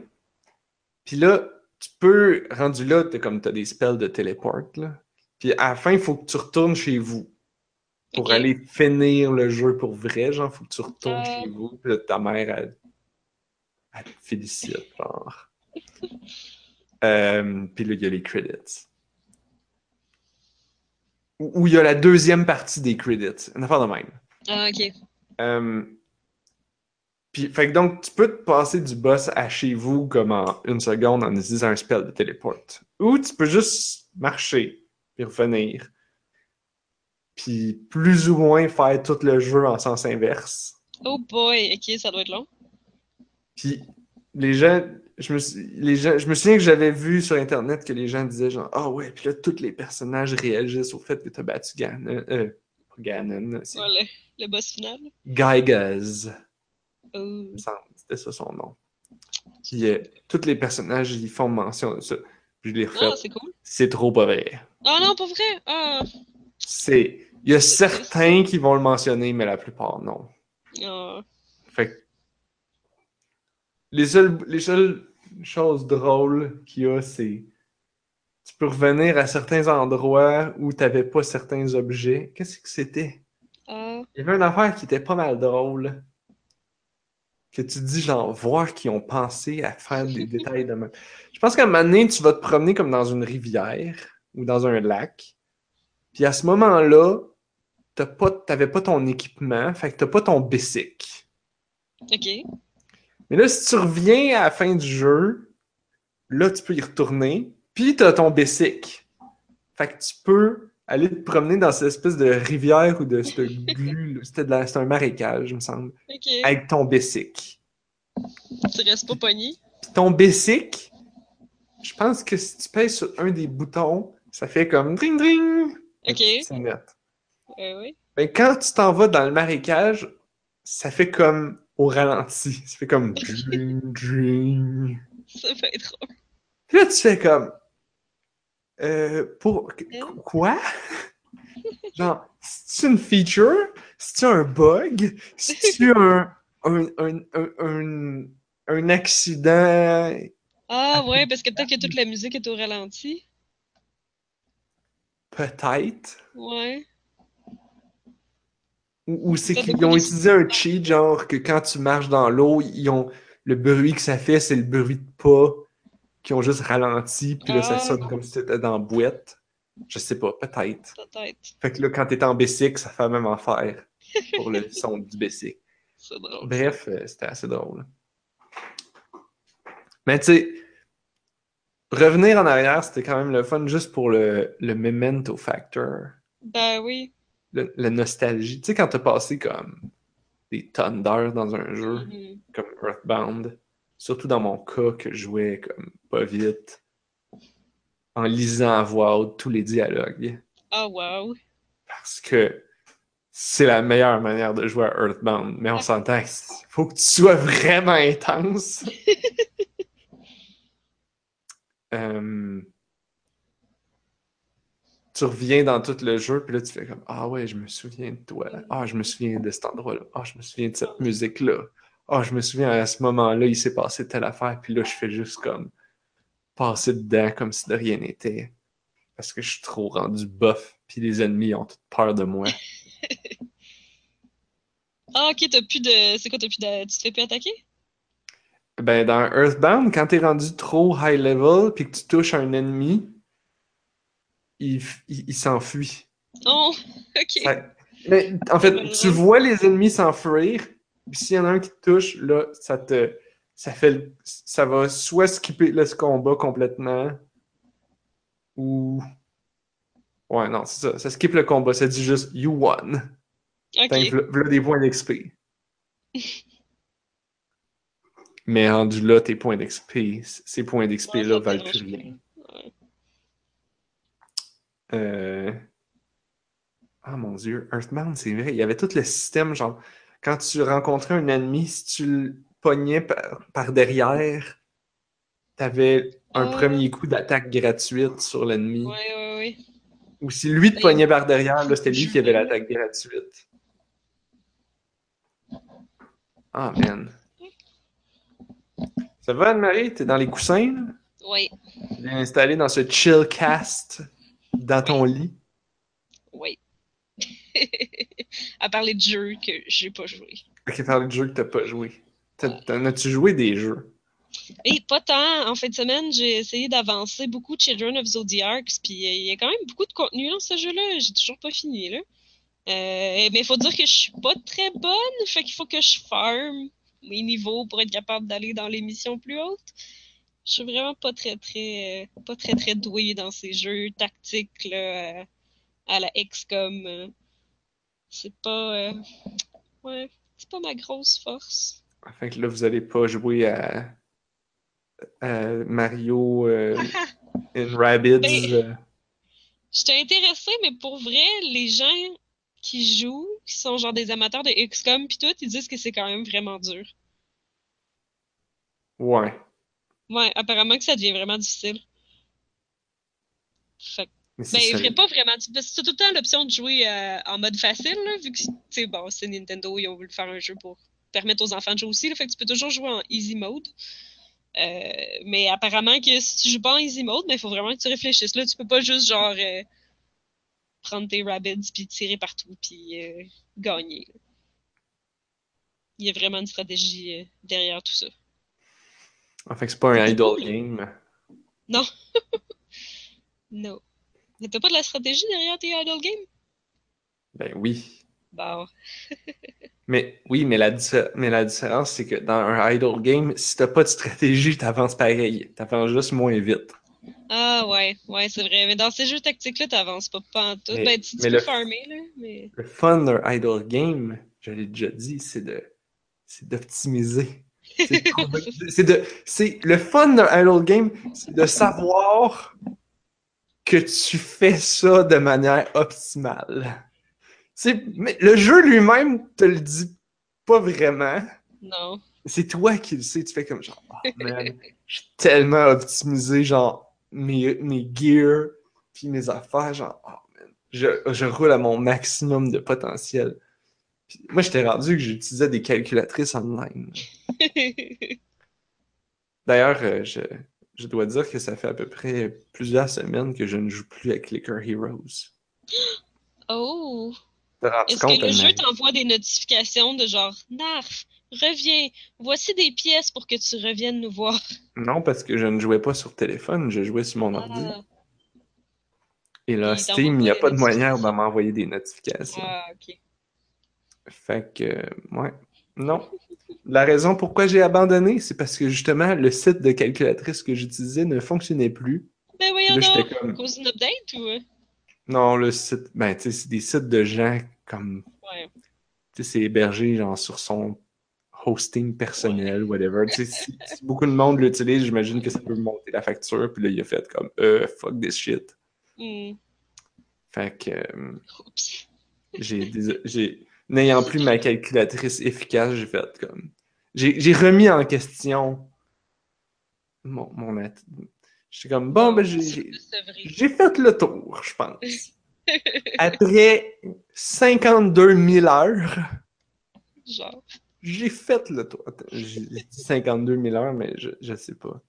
puis là, tu peux, rendu là, t'as comme t'as des spells de téléport, là, Puis à la fin, il faut que tu retournes chez vous. Pour aller finir le jeu pour vrai, genre, faut que tu retournes chez vous. Puis là, ta mère, elle, elle te félicite, genre. Euh, puis là, il y a les credits. Où il y a la deuxième partie des credits. Une affaire de même. Ah, ok. Euh, puis, fait que donc, tu peux te passer du boss à chez vous comme en une seconde en utilisant un spell de téléporte. Ou tu peux juste marcher, puis revenir. Puis plus ou moins faire tout le jeu en sens inverse. Oh boy, ok, ça doit être long. Puis les gens, je me, les gens, je me souviens que j'avais vu sur internet que les gens disaient genre Ah ouais, puis là tous les personnages réagissent au fait que t'as battu Ganon. Euh, pas Ganon, c'est Ouais, le, le boss final. Gygas. Oh. c'était ça son nom. Puis euh, tous les personnages ils font mention de ça. Puis je l'ai refait. Ah, c'est cool. c'est trop pas vrai. Ah non, pas vrai. Ah. C'est. Il y a certains qui vont le mentionner, mais la plupart non. Ah. Fait que les seules, les seules choses drôles qu'il y a, c'est tu peux revenir à certains endroits où tu n'avais pas certains objets. Qu'est-ce que c'était? Ah. Il y avait une affaire qui était pas mal drôle. Que tu dis, genre, voir qu'ils ont pensé à faire des détails de même. Je pense qu'à un moment donné, tu vas te promener comme dans une rivière ou dans un lac. Puis à ce moment-là, t'as pas, t'avais pas ton équipement, fait que t'as pas ton bicycle. Ok. Mais là, si tu reviens à la fin du jeu, là, tu peux y retourner, puis t'as ton bicycle. Fait que tu peux aller te promener dans cette espèce de rivière ou de ce glu, c'était de la- c'était un marécage, il me semble, avec ton bicycle. Tu restes pas pogné? Puis ton bicycle, je pense que si tu pèses sur un des boutons, ça fait comme dring dring. Ok. C'est net. Euh, oui. Mais quand tu t'en vas dans le marécage, ça fait comme au ralenti. Ça fait comme dring dring. Ça être drôle. Puis là, tu fais comme. Euh, pour. Hein? Quoi? Genre, c'est une feature? C'est un bug? C'est un, un, un, un, un, un accident? Ah ouais, parce que peut-être que toute la musique est au ralenti. Peut-être. Ouais. Ou, c'est qu'ils ont utilisé un cheat, genre que quand tu marches dans l'eau, ils ont le bruit que ça fait, c'est le bruit de pas qui ont juste ralenti, puis là, ça Ah. sonne comme si t'étais dans la boîte. Je sais pas, peut-être. Peut-être. Fait que là, quand t'es en bicycle, ça fait la même affaire pour le son du bicycle. C'est drôle. Bref, euh, c'était assez drôle. Mais tu sais, revenir en arrière, c'était quand même le fun juste pour le, le memento factor, Ben oui. Le- la nostalgie. Tu sais, quand t'as passé comme des tonnes d'heures dans un jeu, Mhm. comme Earthbound, surtout dans mon cas que je jouais comme pas vite, en lisant à voix haute tous les dialogues. Ah wow. parce que c'est la meilleure manière de jouer à Earthbound. Mais on s'entend qu'il faut que tu sois vraiment intense. Euh, Tu reviens dans tout le jeu, puis là, tu fais comme Ah ouais, je me souviens de toi. Ah, je me souviens de cet endroit-là. Ah, je me souviens de cette musique-là. Ah, je me souviens à ce moment-là, il s'est passé telle affaire, puis là, je fais juste comme passer dedans comme si de rien n'était. Parce que je suis trop rendu buff, puis les ennemis ont toute peur de moi. Ah ok, t'as plus de. C'est quoi, t'as plus de. Tu te fais plus attaquer? Ben, dans Earthbound, quand t'es rendu trop high level, puis que tu touches un ennemi, il, il, il s'enfuit. Oh, ok. Ça- Mais en fait, tu vois les ennemis s'enfuir, puis s'il y en a un qui te touche, là, ça te. Ça fait. Ça va soit skipper le combat complètement, ou. Ouais, non, c'est ça. Ça skip le combat. Ça dit juste You won. Ok. Fait que v'là- v'là des points d'XP. Mais rendu là, tes points d'XP, ces points d'XP-là valent plus rien. Euh... Ah mon dieu, Earthbound, c'est vrai. Il y avait tout le système, genre, quand tu rencontrais un ennemi, si tu le pognais par, par derrière, t'avais un premier coup d'attaque gratuite sur l'ennemi. Ouais, ouais, ouais. Ou si lui te pognait par derrière, là, c'était lui qui avait l'attaque gratuite. Ah, man. Ça va, Anne-Marie? T'es dans les coussins? là? Ouais. Bien installé dans ce chillcast dans ton lit? Oui. à parler de jeux que j'ai pas joué. Ok, parler de jeux que t'as pas joué. T'en as-tu joué des jeux? Et pas tant. En fin de semaine, j'ai essayé d'avancer beaucoup Children of Zodiacs, puis euh, il y a quand même beaucoup de contenu dans ce jeu-là. J'ai toujours pas fini, là. Euh, mais il faut dire que je suis pas très bonne, fait qu'il faut que je farm mes niveaux pour être capable d'aller dans les missions plus hautes. Je suis vraiment pas très très euh, pas très très douée dans ces jeux tactiques là, euh, à la XCOM. euh. C'est pas euh, ouais, c'est pas ma grosse force. Fait que là, vous allez pas jouer à, à Mario euh, and Rabbids. Ben-. J'étais intéressée, mais pour vrai, les gens qui jouent, qui sont genre des amateurs de XCOM pis tout, ils disent que c'est quand même vraiment dur. Ouais. Ouais, apparemment que ça devient vraiment difficile. Fait Mais ben, vrai, pas vraiment. c'est tout le temps l'option de jouer euh, en mode facile, là, vu que, bon, c'est Nintendo, ils ont voulu faire un jeu pour permettre aux enfants de jouer aussi, là, fait que tu peux toujours jouer en easy mode. Euh, mais apparemment que si tu joues pas en easy mode, ben, il faut vraiment que tu réfléchisses. Là, tu peux pas juste, genre, euh, prendre tes rabbits puis tirer partout puis gagner. là. Il y a vraiment une stratégie derrière tout ça. En fait, c'est pas un idle game. Non. non. Mais t'as pas de la stratégie derrière tes idle games? Ben oui. Bon. Mais oui, mais la, mais la différence, c'est que dans un idle game, si t'as pas de stratégie, t'avances pareil. T'avances juste moins vite. Ah ouais, ouais, c'est vrai. Mais dans ces jeux tactiques-là, t'avances pas, pas en tout. Mais- ben, tu, tu peux le- farmer, là, mais... Le fun d'un idle game, je l'ai déjà dit, c'est de c'est d'optimiser. C'est de c'est le fun d'un idle game, c'est de savoir que tu fais ça de manière optimale. C'est mais le jeu lui-même te le dit pas vraiment. Non. C'est toi qui le sais, tu fais comme genre oh man, j'ai tellement optimisé genre mes, mes gears puis mes affaires genre oh man, je, je roule à mon maximum de potentiel. Moi j'étais rendu que j'utilisais des calculatrices online. D'ailleurs, euh, je, je dois dire que ça fait à peu près plusieurs semaines que je ne joue plus à Clicker Heroes. oh! Est-ce que le jeu t'envoie des notifications de genre Narf, reviens, voici des pièces pour que tu reviennes nous voir. Non, parce que je ne jouais pas sur téléphone, je jouais sur mon ordi. Ah, Et là, Steam, il n'y a pas de manière de m'envoyer des notifications. ah, ok. Fait que, ouais. Non. La raison pourquoi j'ai abandonné, c'est parce que justement, le site de calculatrice que j'utilisais ne fonctionnait plus. Ben donc, à comme. cause d'une update ou... Non, le site. Ben, tu sais, c'est des sites de gens comme. Ouais. Tu sais, c'est hébergé, genre, sur son hosting personnel, whatever. Tu sais, si, si beaucoup de monde l'utilise, j'imagine que ça peut monter la facture. Puis là, il a fait comme, euh, fuck this shit. Hmm. Fait que. euh, Oups. J'ai, n'ayant plus ma calculatrice efficace, j'ai fait comme, j'ai, j'ai remis en question mon, mon at- J'étais comme, bon, ben, j'ai, fait le tour, je pense. Après 52 000 heures, Genre. j'ai fait le tour. J'ai dit 52 000 heures, mais je, je sais pas.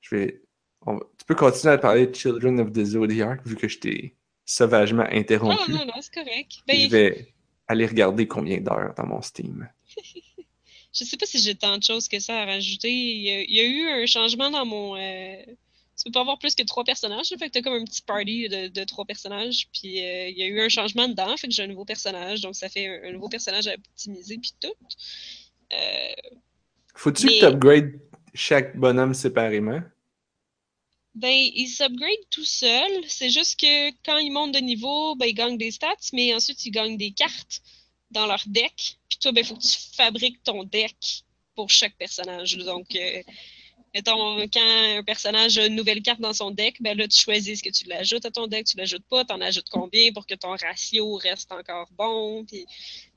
Je vais, on va- tu peux continuer à parler de Children of the Zodiac, vu que je t'ai sauvagement Non, interrompu. non, non, c'est correct. Je Ben, vais aller regarder combien d'heures dans mon Steam. je sais pas si j'ai tant de choses que ça à rajouter. Il y a, il y a eu un changement dans mon... euh, Tu peux pas avoir plus que trois personnages, fait que t'as comme un petit party de, de trois personnages, puis euh, il y a eu un changement dedans, fait que j'ai un nouveau personnage, donc ça fait un, un nouveau personnage à optimiser, puis tout. Euh, Faut-tu Mais- que tu upgrades chaque bonhomme séparément? Ben, il s'upgrade tout seul. C'est juste que quand ils montent de niveau, ben, ils gagnent des stats, mais ensuite ils gagnent des cartes dans leur deck. Puis toi, ben, faut que tu fabriques ton deck pour chaque personnage. Donc, euh, mettons, quand un personnage a une nouvelle carte dans son deck, ben là, tu choisis ce que tu l'ajoutes à ton deck, tu l'ajoutes pas, t'en ajoutes combien pour que ton ratio reste encore bon. Puis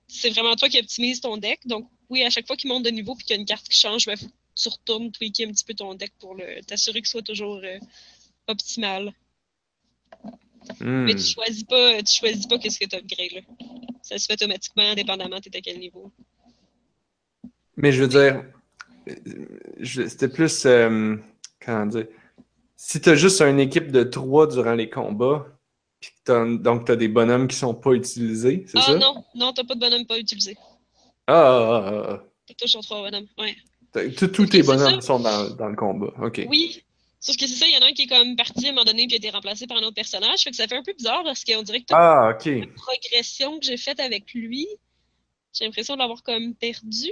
c'est vraiment toi qui optimise ton deck. Donc, oui, à chaque fois qu'il monte de niveau puis qu'il y a une carte qui change, ben, faut tu retournes tweaker un petit peu ton deck pour le t'assurer qu'il soit toujours euh, optimal. Hmm. Mais tu choisis pas, tu choisis pas qu'est-ce que tu upgrades là. Ça se fait automatiquement, indépendamment t'es à quel niveau. Mais je veux dire, c'était plus, euh, comment dire, si t'as juste une équipe de trois durant les combats, Puis t'as- donc, t'as des bonhommes qui sont pas utilisés, c'est Ah ça? non, non, t'as pas de bonhomme pas utilisé. Ah, ah, ah, ah. T'as toujours trois bonhommes, ouais. Tous Ok, tes bonhommes sont dans, dans le combat. Ok. Oui, sauf que c'est ça, il y en a un qui est comme parti à un moment donné puis a été remplacé par un autre personnage. Fait que ça fait un peu bizarre parce qu'on dirait que toute Ah, la progression que j'ai faite avec lui, j'ai l'impression de l'avoir comme perdu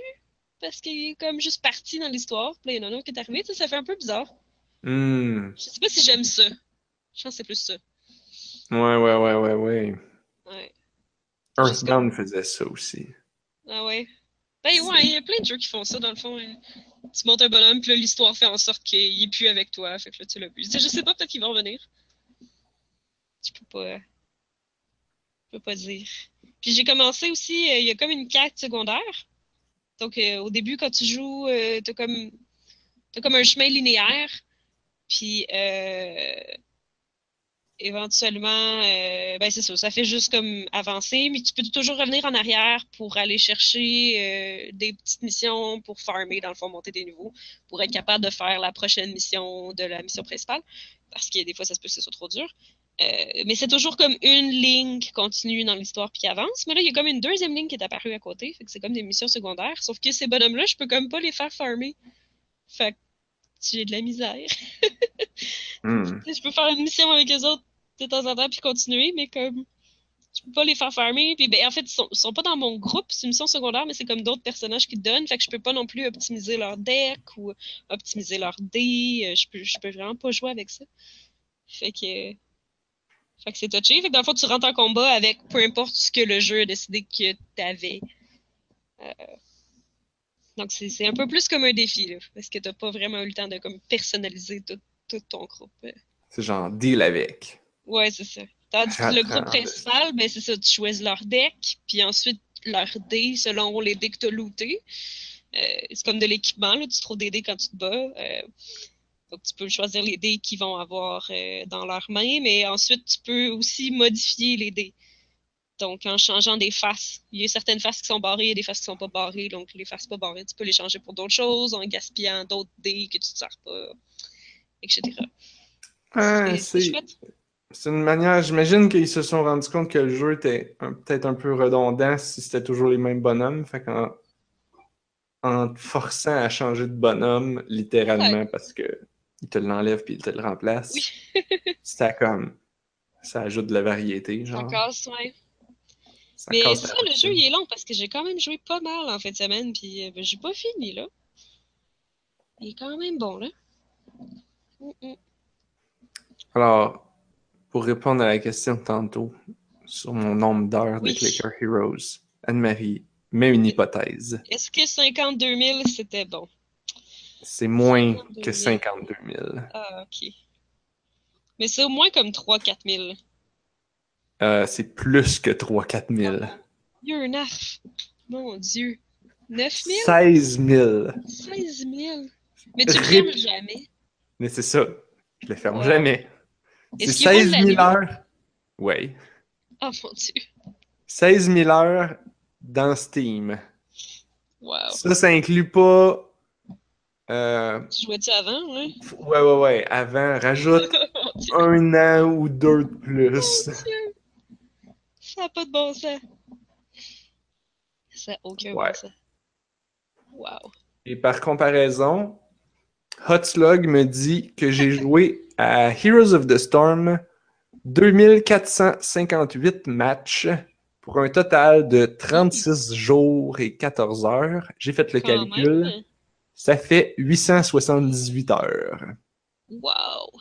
parce qu'il est comme juste parti dans l'histoire. Puis là, il y en a un autre qui est arrivé. Ça fait un peu bizarre. Hmm. Je sais pas si j'aime ça. Je pense que c'est plus ça. Ouais, ouais, ouais, ouais, ouais. Ouais. Earthbound faisait ça aussi. Ah ouais. Ben ouais, il y a plein de jeux qui font ça dans le fond. hein. Tu montes un bonhomme, puis l'histoire fait en sorte qu'il est plus avec toi. Fait que là, tu sais, je sais pas, peut-être qu'il va revenir. Je peux pas. Je peux pas dire. Puis j'ai commencé aussi, euh, il y a comme une quête secondaire. Donc euh, au début, quand tu joues, euh, t'as comme t'as comme un chemin linéaire. Puis euh, éventuellement, euh, ben c'est ça, ça fait juste comme avancer, mais tu peux toujours revenir en arrière pour aller chercher euh, des petites missions pour farmer, dans le fond, monter des niveaux, pour être capable de faire la prochaine mission de la mission principale, parce que des fois, ça se peut que ce soit trop dur. Euh, mais c'est toujours comme une ligne qui continue dans l'histoire puis qui avance. Mais là, il y a comme une deuxième ligne qui est apparue à côté. Fait que c'est comme des missions secondaires. Sauf que ces bonhommes-là, je peux comme pas les faire farmer. Fait que j'ai de la misère. Hmm. Je peux faire une mission avec eux autres de temps en temps puis continuer, mais comme je peux pas les faire farmer. Puis ben, en fait, ils sont, sont pas dans mon groupe, c'est une mission secondaire, mais c'est comme d'autres personnages qui donnent. Fait que je peux pas non plus optimiser leur deck ou optimiser leur dé. Euh, Je peux, je peux vraiment pas jouer avec ça. Fait que. Fait que c'est touché. Fait que dans le fond, tu rentres en combat avec peu importe ce que le jeu a décidé que t'avais. Euh, Donc c'est un peu plus comme un défi, parce que t'as pas vraiment eu le temps de comme personnaliser tout, tout ton groupe. C'est genre deal avec. Ouais, c'est ça. Tandis que le groupe principal, ben c'est ça, tu choisis leur deck, puis ensuite leur dés selon les dés que tu as lootés. Euh, c'est comme de l'équipement, là, tu trouves des dés quand tu te bats. euh, donc tu peux choisir les dés qu'ils vont avoir euh, dans leurs mains, mais ensuite tu peux aussi modifier les dés. Donc en changeant des faces. Il y a certaines faces qui sont barrées, il y a des faces qui sont pas barrées, donc les faces pas barrées, tu peux les changer pour d'autres choses, en gaspillant d'autres dés que tu ne sers pas, etc. Ah, c'est chouette. C'est une manière. J'imagine qu'ils se sont rendus compte que le jeu était peut-être un peu redondant si c'était toujours les mêmes bonhommes. Fait qu'en en te forçant à changer de bonhomme, littéralement, parce que il te l'enlève puis il te le remplace, Oui. c'était comme. Ça ajoute de la variété, Ça genre. casse, ouais. Ça Mais ça, le jeu, il est long parce que j'ai quand même joué pas mal en fin de semaine, puis euh, ben, j'ai pas fini, là. Il est quand même bon, là. Mm, mm. Alors, pour répondre à la question de tantôt sur mon nombre d'heures Oui. de Clicker Heroes, Anne-Marie, mets une hypothèse. Est-ce que 52 000, c'était bon? C'est moins 52 que 000. 52 000. Ah, ok. Mais c'est au moins comme 3-4 000. Euh, c'est plus que 3-4 000. Il y a un arf. Mon Dieu. 9 000? 16 000. 16 000? Mais tu le Rip. fermes jamais. Mais c'est ça. Je les ferme jamais. C'est Est-ce qu'il roule 16 la 000 nuit? heures. Oui. Oh mon Dieu. 16 000 heures dans Steam. Wow. Ça, ça inclut pas. Euh, Tu jouais-tu avant, hein? ouais, ouais, ouais. Avant, rajoute Dieu. un an ou deux de plus. Mon Dieu. Ça n'a pas de bon sens. Ça n'a aucun Ouais. bon sens. Wow. Et par comparaison, Hotslog me dit que j'ai joué à Heroes of the Storm 2458 matchs pour un total de 36 jours et 14 heures. J'ai fait le Quand calcul. même. Ça fait 878 heures. Wow.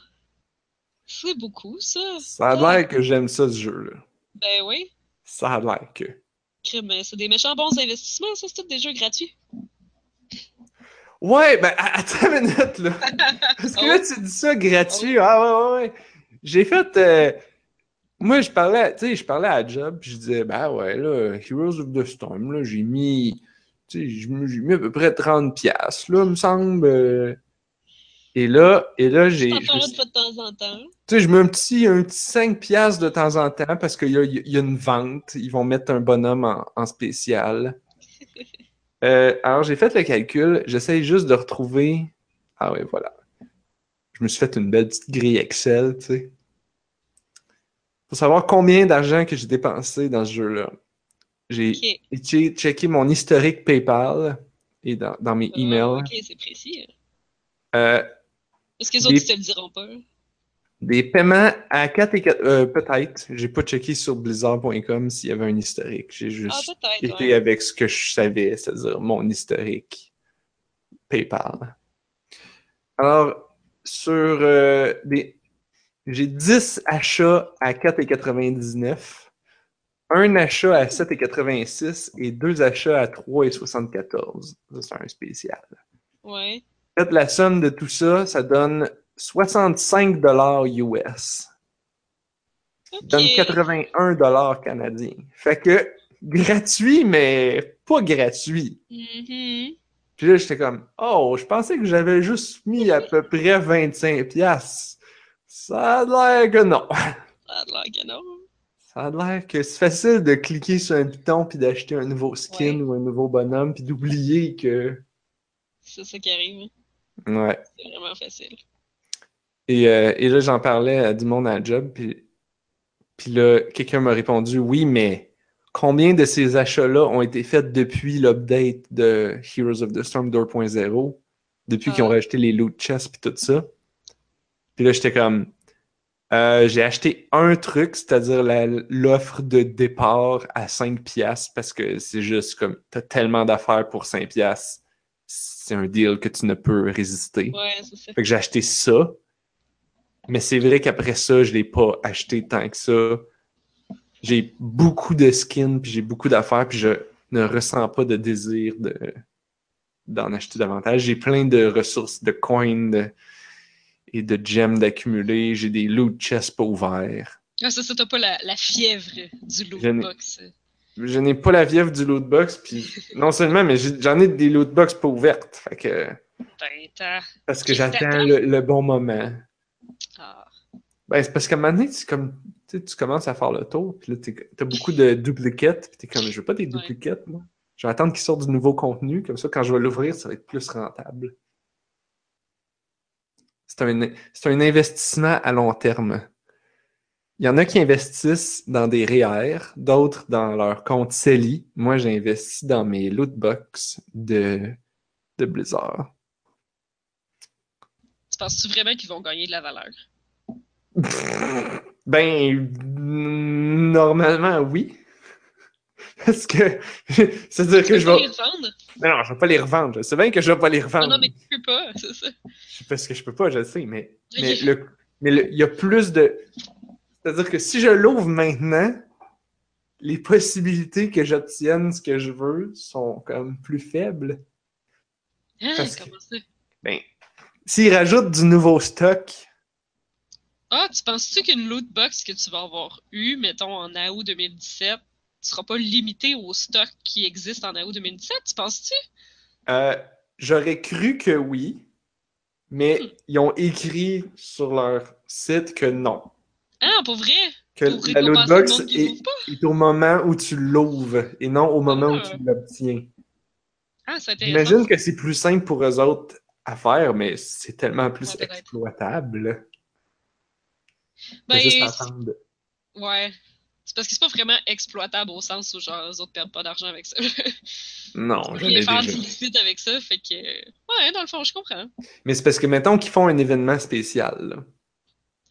C'est beaucoup, ça. Ça a l'air que j'aime ça, ce jeu-là. Ben oui. Ça a l'air que. C'est des méchants bons investissements, ça. C'est tous des jeux gratuits. Ouais, ben attends une minute, là. Parce que là, ouais? tu dis ça gratuit. Ah ouais, ouais, ouais. J'ai fait. euh, Moi, je parlais, tu sais, je parlais à Job, puis je disais, ben ouais, là, Heroes of the Storm, là, j'ai mis. Tu sais, j'ai mis à peu près 30$, piastres, là, me semble. euh. Et là, et là, j'ai. Je suis- de fois de temps en temps. Tu sais, je mets un petit, un petit 5 piastres de temps en temps parce qu'il y y a une vente. Ils vont mettre un bonhomme en, en spécial. Euh, alors, j'ai fait le calcul. J'essaye juste de retrouver. Ah oui, voilà. Je me suis fait une belle petite grille Excel, tu sais. Faut savoir combien d'argent que j'ai dépensé dans ce jeu-là. J'ai checké mon historique PayPal et dans, dans mes Ah, emails. ok, c'est précis. hein. Euh, Parce que les autres, Des- ils te le diront pas. Des paiements à 4 et 4... euh, peut-être. J'ai pas checké sur blizzard.com s'il y avait un historique. J'ai Ah, juste été ouais. avec ce que je savais, c'est-à-dire mon historique PayPal. Alors, sur euh, des... J'ai 10 achats à 4,99, un achat à 7,86 et deux achats à 3,74. Ça, c'est un spécial. Ouais. Faites la somme de tout ça, ça donne 65 dollars US. Ok. donne 81 dollars canadiens. Fait que gratuit, mais pas gratuit. Mhm. Puis là, j'étais comme, oh, je pensais que j'avais juste mis à peu près 25 piastres. Ça a l'air que non. Ça a l'air que non. Ça a l'air que c'est facile de cliquer sur un piton puis d'acheter un nouveau skin Ouais. ou un nouveau bonhomme puis d'oublier que... C'est ça qui arrive. Ouais. C'est vraiment facile. Et, euh, et là, j'en parlais à du monde à la job, puis, puis là, quelqu'un m'a répondu Oui, mais combien de ces achats-là ont été faits depuis l'update de Heroes of the Storm 2.0, depuis qu'ils ont Ah. rajouté les loot chests puis tout ça? Puis là, j'étais comme Euh, J'ai acheté un truc, c'est-à-dire l'offre de départ à 5 piastres, parce que c'est juste comme t'as tellement d'affaires pour 5 piastres, c'est un deal que tu ne peux résister. Ouais, ça. Fait que j'ai acheté ça. Mais c'est vrai qu'après ça, je l'ai pas acheté tant que ça. J'ai beaucoup de skins, puis j'ai beaucoup d'affaires, puis je ne ressens pas de désir de d'en acheter davantage. J'ai plein de ressources, de coins de- et de gems d'accumuler. J'ai des loot chests pas ouverts. Ah, ça, ça, t'as pas la, la fièvre du Je n'ai- lootbox. Je n'ai pas la vièvre du loot box, puis non seulement, mais j'ai- j'en ai des loot box pas ouvertes. Fait que, Ben, parce que j'attends le bon moment. Ben, c'est parce qu'à un moment donné, comme, tu tu commences à faire le tour, puis là, t'as beaucoup de duplicates, puis t'es comme, je veux pas des duplicates, moi. Je vais attendre qu'ils sortent du nouveau contenu, comme ça, quand je vais l'ouvrir, ça va être plus rentable. C'est un, c'est un investissement à long terme. Il y en a qui investissent dans des REER, d'autres dans leur compte CELI. Moi, j'ai investi dans mes lootbox de, de Blizzard. Tu penses-tu vraiment qu'ils vont gagner de la valeur? Ben, normalement, oui. Parce que, c'est-à-dire que je vais. les revendre? Non, non, je vais pas les revendre. Je sais bien que je vais pas les Non, revendre. non, mais tu peux pas, c'est ça. Parce que je peux pas, je le sais, mais, mais le, mais le- il y a plus de. C'est-à-dire que si je l'ouvre maintenant, les possibilités que j'obtienne ce que je veux sont comme plus faibles. Hein, Parce que- comment ça? Ben, s'ils rajoutent du nouveau stock, Ah, tu penses-tu qu'une lootbox que tu vas avoir eu, mettons, en AO 2017, tu seras pas limité au stock qui existe en AO 2017, tu penses-tu? euh, j'aurais cru que oui, mais Hmm. ils ont écrit sur leur site que non. Ah, pour vrai? Que la lootbox est, est au moment où tu l'ouvres et non au moment Ah. où tu l'obtiens. Ah, c'est intéressant. J'imagine que c'est plus simple pour eux autres à faire, mais c'est tellement plus exploitable. Ben, juste attendre. ouais. C'est parce que c'est pas vraiment exploitable au sens où, genre, les autres perdent pas d'argent avec ça. Non, je l'ai faire déjà. d'illicite avec ça, fait que... Ouais, dans le fond, je comprends. Mais c'est parce que, mettons qu'ils font un événement spécial. là.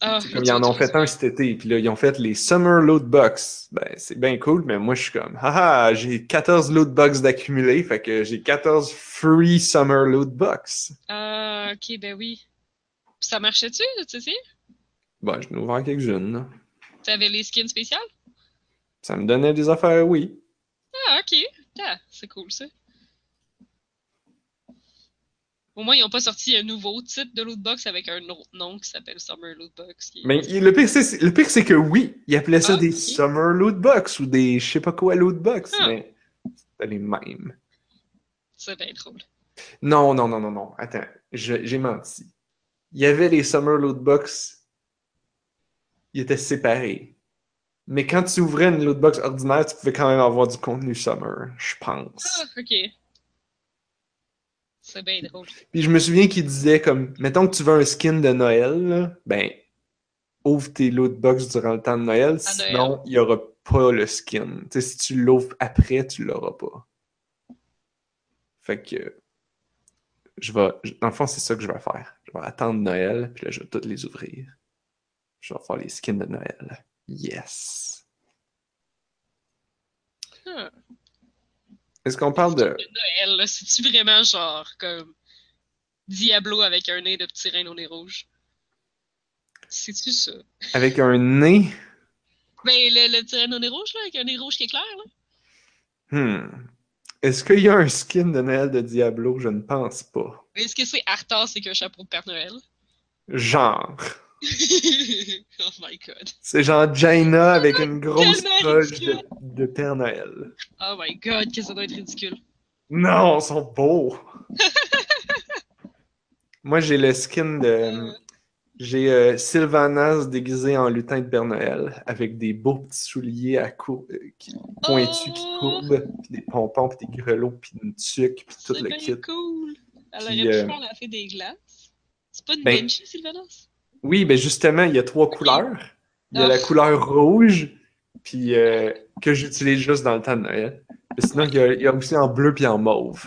Ah, Comme ils en ont fait un cet été, puis là, ils ont fait les Summer Loot Box. Ben, c'est bien cool, mais moi, je suis comme, haha, j'ai 14 loot box d'accumuler, fait que j'ai 14 free Summer Loot Box. Ah, ok, ben oui. Ça marchait-tu, tu sais? Ben, je n'ai ouvert quelques-unes. là. T'avais les skins spéciales? Ça me donnait des affaires, oui. Ah, ok. Ah, c'est cool, ça. Au moins, ils n'ont pas sorti un nouveau type de lootbox avec un autre nom qui s'appelle Summer Lootbox. qui- Mais le pire, c'est, que oui, ils appelaient ça Ah, des ok. Summer Loot Box ou des je sais pas quoi Loot Box, Ah. mais c'était les mêmes. C'est bien drôle. Non, non, non, non, non. Attends, j'ai menti. Il y avait les Summer Loot Box, ils étaient séparés. Mais quand tu ouvrais une loot box ordinaire, tu pouvais quand même avoir du contenu Summer, je pense. Ah, ok. C'est bien drôle. Puis je me souviens qu'il disait comme, mettons que tu veux un skin de Noël, là, ben, ouvre tes loot box durant le temps de Noël, À sinon il n'y aura pas le skin. Tu sais, si tu l'ouvres après, tu l'auras pas. Fait que je vais. Dans le fond, c'est ça que je vais faire. Je vais attendre Noël, puis là, je vais toutes les ouvrir. Je vais faire les skins de Noël. Yes! Hmm. Est-ce qu'on parle de. Noël, là, c'est-tu vraiment genre comme Diablo avec un nez de petit rein au nez rouge? C'est-tu ça? Avec un nez? Ben, le, le petit rein au nez rouge, là, avec un nez rouge qui est clair, là. Hmm. Est-ce qu'il y a un skin de Noël de Diablo? Je ne pense pas. Est-ce que c'est Arthas avec un chapeau de Père Noël? Genre. oh my god. C'est genre Jaina avec une grosse poche de, de Père Noël. Oh my god, que ça doit être ridicule. Non, ils sont beaux! Moi, j'ai le skin de. Euh, J'ai euh, Sylvanas déguisé en lutin de Père Noël avec des beaux petits souliers à cour... euh, qui- pointus qui Oh! courbent, puis des pompons, puis des grelots, puis une tuque, puis tout c'est le bien kit. cool. Elle Puis, aurait pu euh, faire la fée des glaces. C'est pas une ben- Sylvanas? Oui, ben justement, il y a trois couleurs. Il y a Ah. la couleur rouge, puis euh, que j'utilise juste dans le temps de Noël. Sinon, il y, a, il y a aussi en bleu puis en mauve.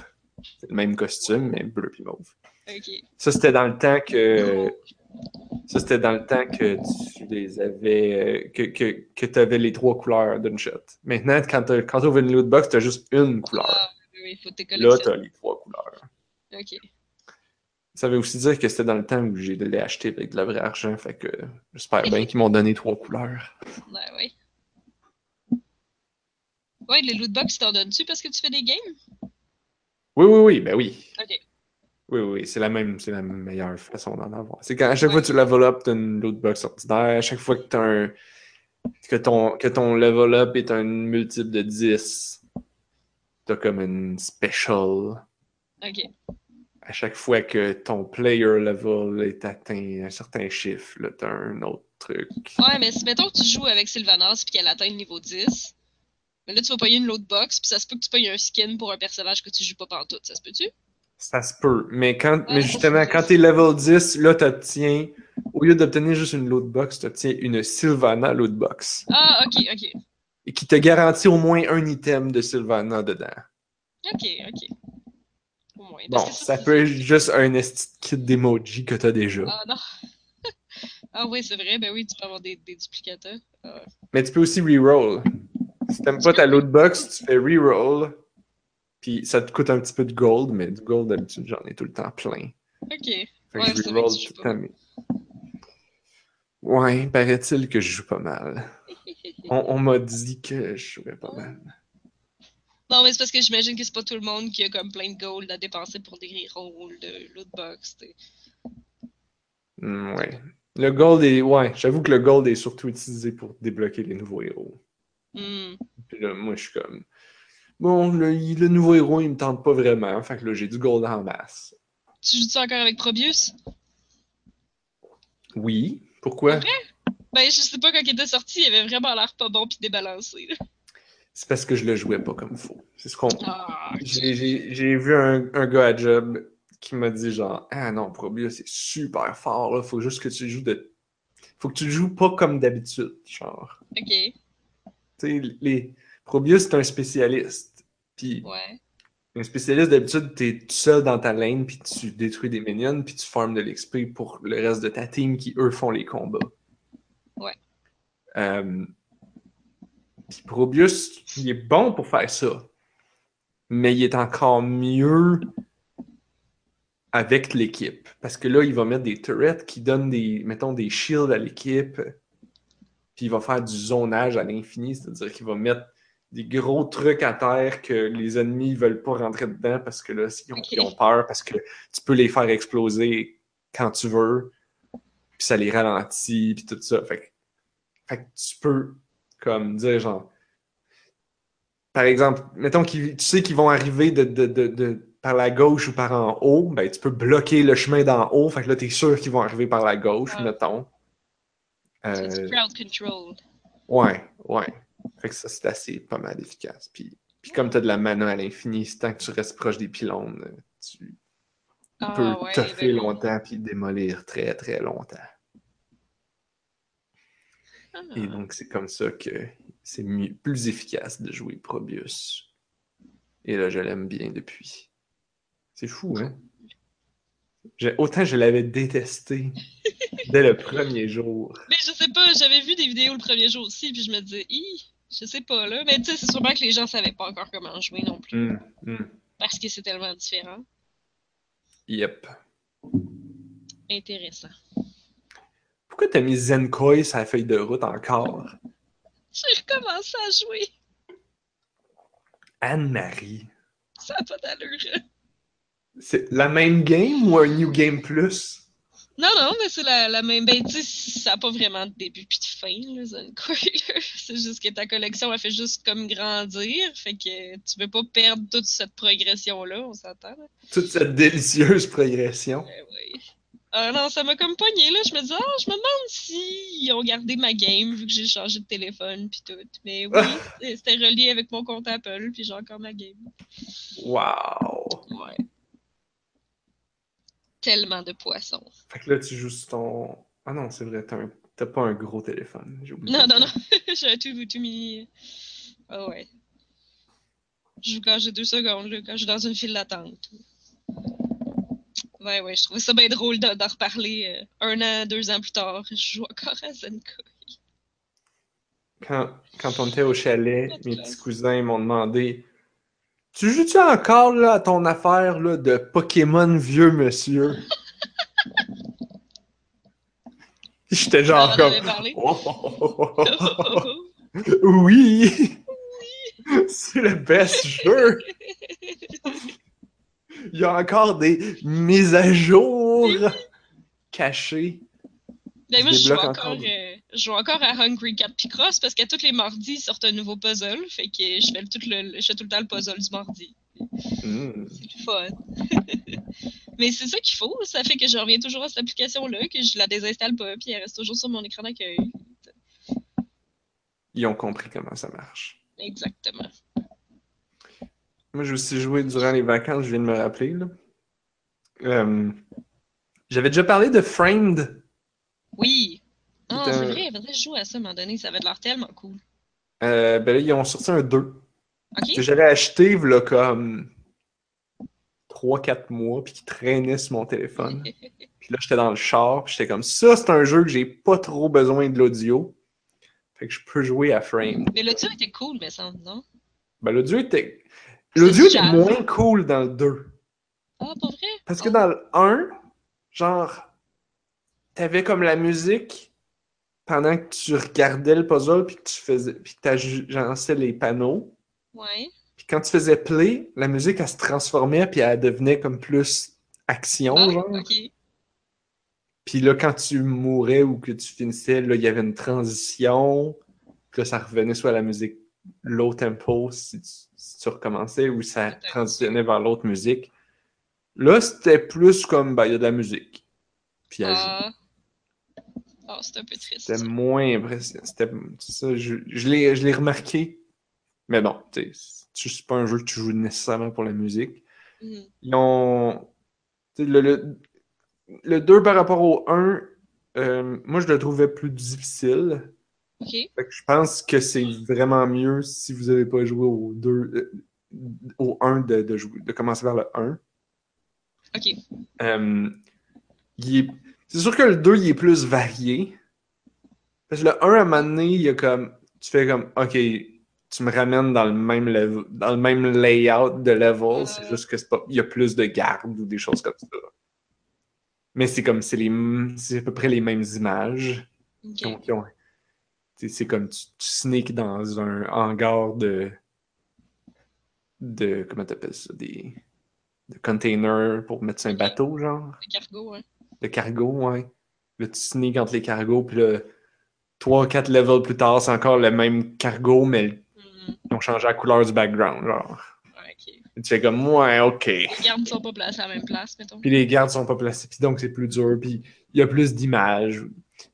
C'est le même costume, mais bleu puis mauve. Ça, c'était dans le temps que. Ça, c'était dans le temps que tu les avais. euh, que, que, que tu avais les trois couleurs d'une shot. Maintenant, quand tu quand ouvres une loot box, tu as juste une couleur. Ah, oui, faut Là, tu as les trois couleurs. Ok. Ça veut aussi dire que c'était dans le temps où j'ai l'ai acheté avec de la vraie argent, fait que j'espère bien qu'ils m'ont donné trois couleurs. Ouais, ouais. Ouais, les lootbox, t'en donnes-tu parce que tu fais des games? Oui, oui, oui, ben oui. Ok. Oui, oui, oui, c'est la même, c'est la meilleure façon d'en avoir. C'est quand à chaque Ouais. fois que tu level up, t'as une loot box ordinaire. À chaque fois que t'as un. Que ton, que ton level up est un multiple de 10, t'as comme une special. Ok. À chaque fois que ton player level est atteint un certain chiffre, là, t'as un autre truc. Ouais, mais si mettons que tu joues avec Sylvanas puis qu'elle atteint le niveau 10, mais là tu vas payer une lootbox puis ça se peut que tu payes un skin pour un personnage que tu joues pas pantoute, ça se peut-tu? Ça se peut. Mais, quand, Ouais, mais ça, justement, quand t'es level 10, là, t'obtiens, au lieu d'obtenir juste une loot box, t'obtiens une Sylvana loot box. Ah, ok, ok. Et qui te garantit au moins un item de Sylvana dedans. Ok, ok. Bon, ça peut être juste un kit d'emoji que t'as déjà. Ah non. ah oui, c'est vrai, ben oui, tu peux avoir des, des duplicateurs. Ah. Mais tu peux aussi reroll. Si t'aimes pas ta loot box, tu fais reroll. Puis ça te coûte un petit peu de gold, mais du gold d'habitude j'en ai tout le temps plein. Ok. Fait que Ouais, je reroll tout le temps. Mais... Ouais, paraît-il que je joue pas mal. On, on m'a dit que je jouais pas mal. Non, mais c'est parce que j'imagine que c'est pas tout le monde qui a comme plein de gold à dépenser pour des rôles de lootbox. Hmm, ouais. Le gold est. Ouais, j'avoue que le gold est surtout utilisé pour débloquer les nouveaux héros. Hmm. Puis là, moi, je suis comme. Bon, le, le nouveau héros, il me tente pas vraiment. Fait que là, j'ai du gold en masse. Tu joues-tu encore avec Probius? Oui. Pourquoi? Ben, je sais pas, quand il était sorti, il avait vraiment l'air pas bon pis débalancé. là. C'est parce que je le jouais pas comme faut. C'est ce qu'on. Ah. J'ai- vu un, un gars à job qui m'a dit genre Ah non, Probius c'est super fort là, faut juste que tu joues de. Faut que tu joues pas comme d'habitude, genre. Ok, Tu sais, les. Probius c'est un spécialiste. Puis ouais. un spécialiste d'habitude, t'es tout seul dans ta lane, puis tu détruis des minions, puis tu farmes de l'XP pour le reste de ta team qui eux font les combats. Ouais. Euh, puis Probius, il est bon pour faire ça. Mais il est encore mieux avec l'équipe. Parce que là, il va mettre des turrets qui donnent des, mettons, des shields à l'équipe. Puis il va faire du zonage à l'infini, c'est-à-dire qu'il va mettre des gros trucs à terre que les ennemis veulent pas rentrer dedans parce que là, ils ont, peur, parce que tu peux les faire exploser quand tu veux, puis ça les ralentit, puis tout ça. Fait fait que tu peux, comme, dire genre, par exemple, mettons que tu sais qu'ils vont arriver de, de- de- de- par la gauche ou par en haut, ben tu peux bloquer le chemin d'en haut, fait que là, t'es sûr qu'ils vont arriver par la gauche, mettons. C'est Euh, crowd control. Ouais, ouais. Fait que ça, c'est assez pas mal efficace. Puis, puis comme tu as de la mana à l'infini, c'est tant que tu restes proche des pylônes, tu Ah, peux ouais, toffer ben, longtemps puis démolir très très longtemps. Et donc, c'est comme ça que c'est plus efficace de jouer Probius. Et là, je l'aime bien depuis. C'est fou, hein? Autant je l'avais détesté dès le premier jour. Mais je sais pas, j'avais vu des vidéos le premier jour aussi, puis je me disais, Hi, je sais pas là. Mais tu sais, c'est sûrement que les gens savaient pas encore comment jouer non plus. Hum, hum. Parce que c'est tellement différent. Yep. Intéressant. Pourquoi t'as mis Zenkoi sur la feuille de route encore? J'ai recommencé à jouer. Anne-Marie. Ça n'a pas d'allure. C'est la même game ou un New Game Plus? Non, non, mais c'est la, la même. Ben, tu ça n'a pas vraiment de début puis de fin, là, là. C'est juste que ta collection, elle fait juste comme grandir. Fait que tu veux pas perdre toute cette progression-là, on s'entend. Toute cette délicieuse progression. Ben oui. Ah non, ça m'a comme pogné, là. Je me disais, ah, je me demande si ils ont gardé ma game vu que j'ai changé de téléphone puis tout. Mais oui, c'était relié avec mon compte Apple puis j'ai encore ma game. Wow! Ouais. Tellement de poissons. Fait que là, tu joues sur ton. Ah non, c'est vrai, t'as, pas un gros téléphone. Oublié. Non, non, non. j'ai un tout, tout mini. Ah ouais. Je joue quand j'ai deux secondes, là, quand je suis dans une file d'attente. Ouais, ouais, je trouvais ça bien drôle d'en reparler euh, un an, deux ans plus tard. Je joue encore à Zenko. Quand, quand on était au chalet, mes petits cousins m'ont demandé Tu joues-tu encore là, à ton affaire là, de Pokémon vieux monsieur J'étais genre comme. Oh, oh, oh, oh, oh. Oui C'est le best jeu Il y a encore des mises à jour cachées. Ben, moi, Je joue, encore, euh, je joue encore à Hungry Cat Picross parce qu'à tous les mardis, ils sortent un nouveau puzzle. Fait que je fais, tout le, je fais tout le temps le puzzle du mardi. Hmm. C'est le fun. Mais c'est ça qu'il faut. Ça fait que je reviens toujours à cette application-là, que je la désinstalle pas, puis elle reste toujours sur mon écran d'accueil. Ils ont compris comment ça marche. Exactement. Moi, j'ai aussi joué durant les vacances, je viens de me rappeler. là. Euh, J'avais déjà parlé de Framed. Oui. Ah, C'est vrai, il faudrait que je joue à ça à un moment donné. Ça avait l'air tellement cool. Euh, ben là, ils ont sorti un 2. Ok? que j'avais acheté là, comme 3-4 mois, puis qui traînait sur mon téléphone. Puis là, j'étais dans le char, puis j'étais comme ça, c'est un jeu que j'ai pas trop besoin de l'audio. Fait que je peux jouer à Frame. Mais l'audio était cool, mais ça, non? Ben, l'audio était. L'audio C'est était jazz. moins cool dans le 2. Ah, pas vrai? Parce que Oh. dans le 1, genre, t'avais comme la musique pendant que tu regardais le puzzle, puis que tu faisais. Puis que t'agençais les panneaux. Ouais. Puis quand tu faisais play, la musique, elle se transformait, puis elle devenait comme plus action, Ah, genre. ok. Puis là, quand tu mourais ou que tu finissais, là, il y avait une transition. Puis là, ça revenait soit à la musique low tempo si tu, tu recommençais, ou ça transitionnait vers l'autre musique. Là, c'était plus comme, ben, il y a de la musique. Puis elle joue. Ah. C'est un peu triste. C'était moins impressionnant. C'était ça, je, je l'ai remarqué. Mais bon, tu sais, c'est pas un jeu que tu joues nécessairement pour la musique. Mhm. Ils ont. Le, le, le 2 par rapport au 1, euh, moi je le trouvais plus difficile. Ok. Fait que je pense que c'est vraiment mieux si vous n'avez pas joué au 2, euh, au 1 de, de, jouer- de commencer vers le 1. Ok. Euh, C'est sûr que le 2 il est plus varié. Parce que le 1 à un moment donné, il y a comme. Tu fais comme OK, tu me ramènes dans le même level, dans le même layout de level. C'est juste que c'est pas. Il y a plus de gardes ou des choses comme ça. Mais c'est comme c'est les c'est à peu près les mêmes images. Ok. qui ont- qui ont- c'est comme tu, tu sneaks dans un hangar de. de. Comment t'appelles ça? Des. de containers pour mettre sur un bateau, genre? Le cargo, hein. Le cargo, ouais. Là, tu sneaks entre les cargos, puis là, 3-4 levels plus tard, c'est encore le même cargo, mais Mhm. ils ont changé la couleur du background, genre. Tu fais comme, ouais, ok. Les gardes sont pas placés à la même place, mettons. Puis les gardes sont pas placés, puis donc c'est plus dur, puis il y a plus d'images.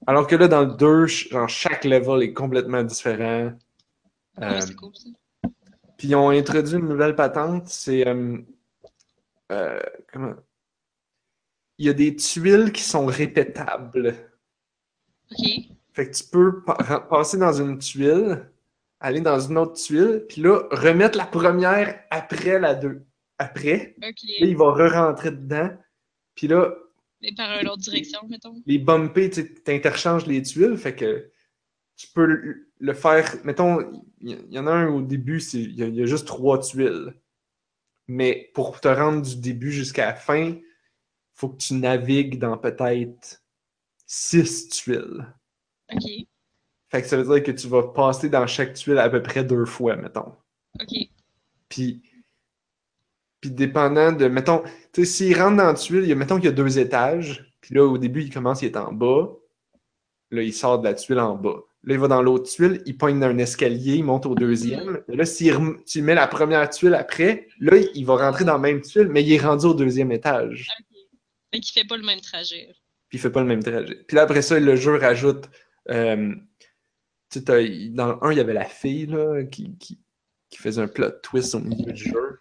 Alors que là, dans le 2, ch- genre, chaque level est complètement différent. Ouais, Euh, c'est cool, ça. Puis ils ont introduit une nouvelle patente, c'est. euh, euh, comment? Il y a des tuiles qui sont répétables. Ok. Fait que tu peux pa- passer dans une tuile, aller dans une autre tuile, puis là, remettre la première après la deux. Après, Ok. là, il va re-rentrer dedans, puis là, Mais par une autre direction, mettons. les bumpés, tu interchanges les tuiles, fait que tu peux le- faire. Mettons, il y, en a un au début, c'est- il y, a- il y a juste trois tuiles. Mais pour te rendre du début jusqu'à la fin, il faut que tu navigues dans peut-être six tuiles. Ok. Fait que ça veut dire que tu vas passer dans chaque tuile à peu près deux fois, mettons. Ok. Puis, puis dépendant de, mettons, tu sais, s'il rentre dans la tuile, il y a, mettons qu'il y a deux étages, puis là, au début, il commence, il est en bas. Là, il sort de la tuile en bas. Là, il va dans l'autre tuile, il pogne dans un escalier, il monte au deuxième. Et là, si tu mets la première tuile après, là, il va rentrer dans la même tuile, mais il est rendu au deuxième étage. Fait qu'il fait pas le même trajet. Puis il fait pas le même trajet. Puis là, après ça, le jeu rajoute. euh, tu sais, dans le 1, il y avait la fille là, qui, qui, qui faisait un plot twist au milieu du jeu.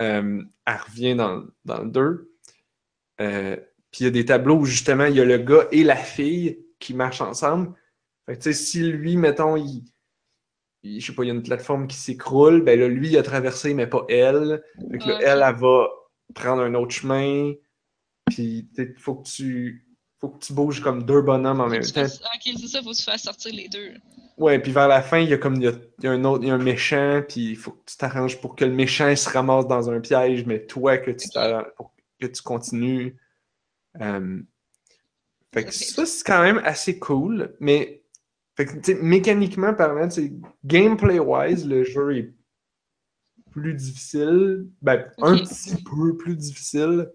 Euh, elle revient dans, dans le 2. Euh, puis il y a des tableaux où justement il y a le gars et la fille qui marchent ensemble. Fait que tu sais, si lui, mettons, il, il- je sais pas, il y a une plateforme qui s'écroule, ben là, lui, il a traversé, mais pas elle. Fait que là, Ok. elle, elle va prendre un autre chemin. Puis il faut que tu faut que tu bouges comme deux bonhommes en même temps. fasses- Ok, c'est ça, faut que tu fasses sortir les deux. Ouais, puis vers la fin, il y a comme il y a, il y a un autre, il y a un méchant, puis il faut que tu t'arranges pour que le méchant se ramasse dans un piège, mais toi que tu t'arranges pour que tu continues. Euh, fait que ça, c'est quand même assez cool, mais fait que, mécaniquement parlant, gameplay-wise, le jeu est plus difficile, ben, un petit peu plus difficile,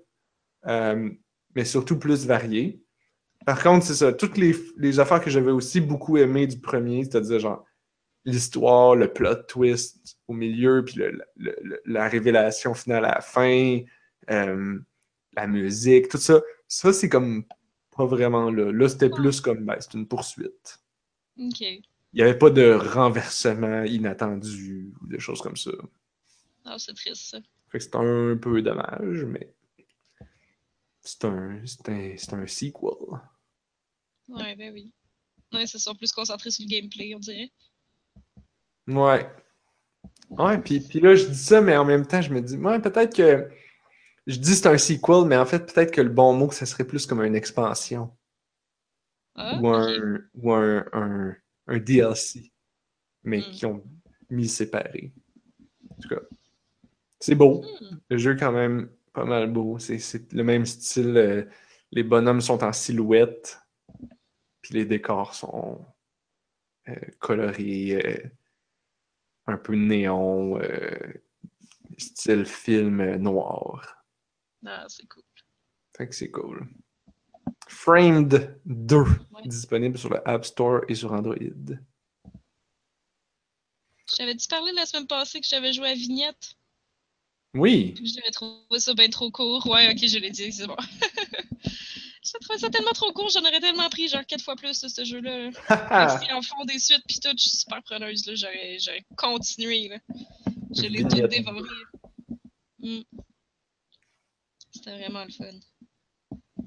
euh, mais surtout plus varié. Par contre, c'est ça, toutes les, les affaires que j'avais aussi beaucoup aimées du premier, c'est-à-dire genre l'histoire, le plot twist au milieu, puis le- le- le- la révélation finale à la fin, euh, la musique, tout ça, ça c'est comme pas vraiment là. Là, c'était plus comme, ben, c'est une poursuite. Ok. Il n'y avait pas de renversement inattendu ou des choses comme ça. Ah, c'est triste, ça. Fait que c'est un peu dommage, mais c'est un, c'est un, c'est un sequel. Ouais, ben oui. Ouais, c'est ça, plus concentré sur le gameplay, on dirait. Ouais. Ouais, puis, puis là, je dis ça, mais en même temps, je me dis, ouais, peut-être que. Je dis c'est un sequel, mais en fait, peut-être que le bon mot, ça serait plus comme une expansion. Ah, ou un, ou un, un, un DLC, mais Hmm. qui ont mis séparés. En tout cas, c'est beau. Hmm. Le jeu quand même pas mal beau. C'est, c'est le même style. euh, les bonhommes sont en silhouette, puis les décors sont euh, colorés, euh, un peu néon, euh, style film noir. Ah, c'est cool. Fait que c'est cool. Framed 2, Ouais. disponible sur le App Store et sur Android. J'avais-tu parlé la semaine passée que j'avais joué à Vignette? Oui, j'avais trouvé ça bien trop court. Ouais, ok, je l'ai dit, c'est bon. J'ai trouvé ça tellement trop court, j'en aurais tellement pris genre quatre fois plus de ce jeu-là. Si en font des suites pis tout, je suis super preneuse, là. J'aurais, j'aurais continué, là. Je l'ai tout dévoré. Hmm. C'était vraiment le fun.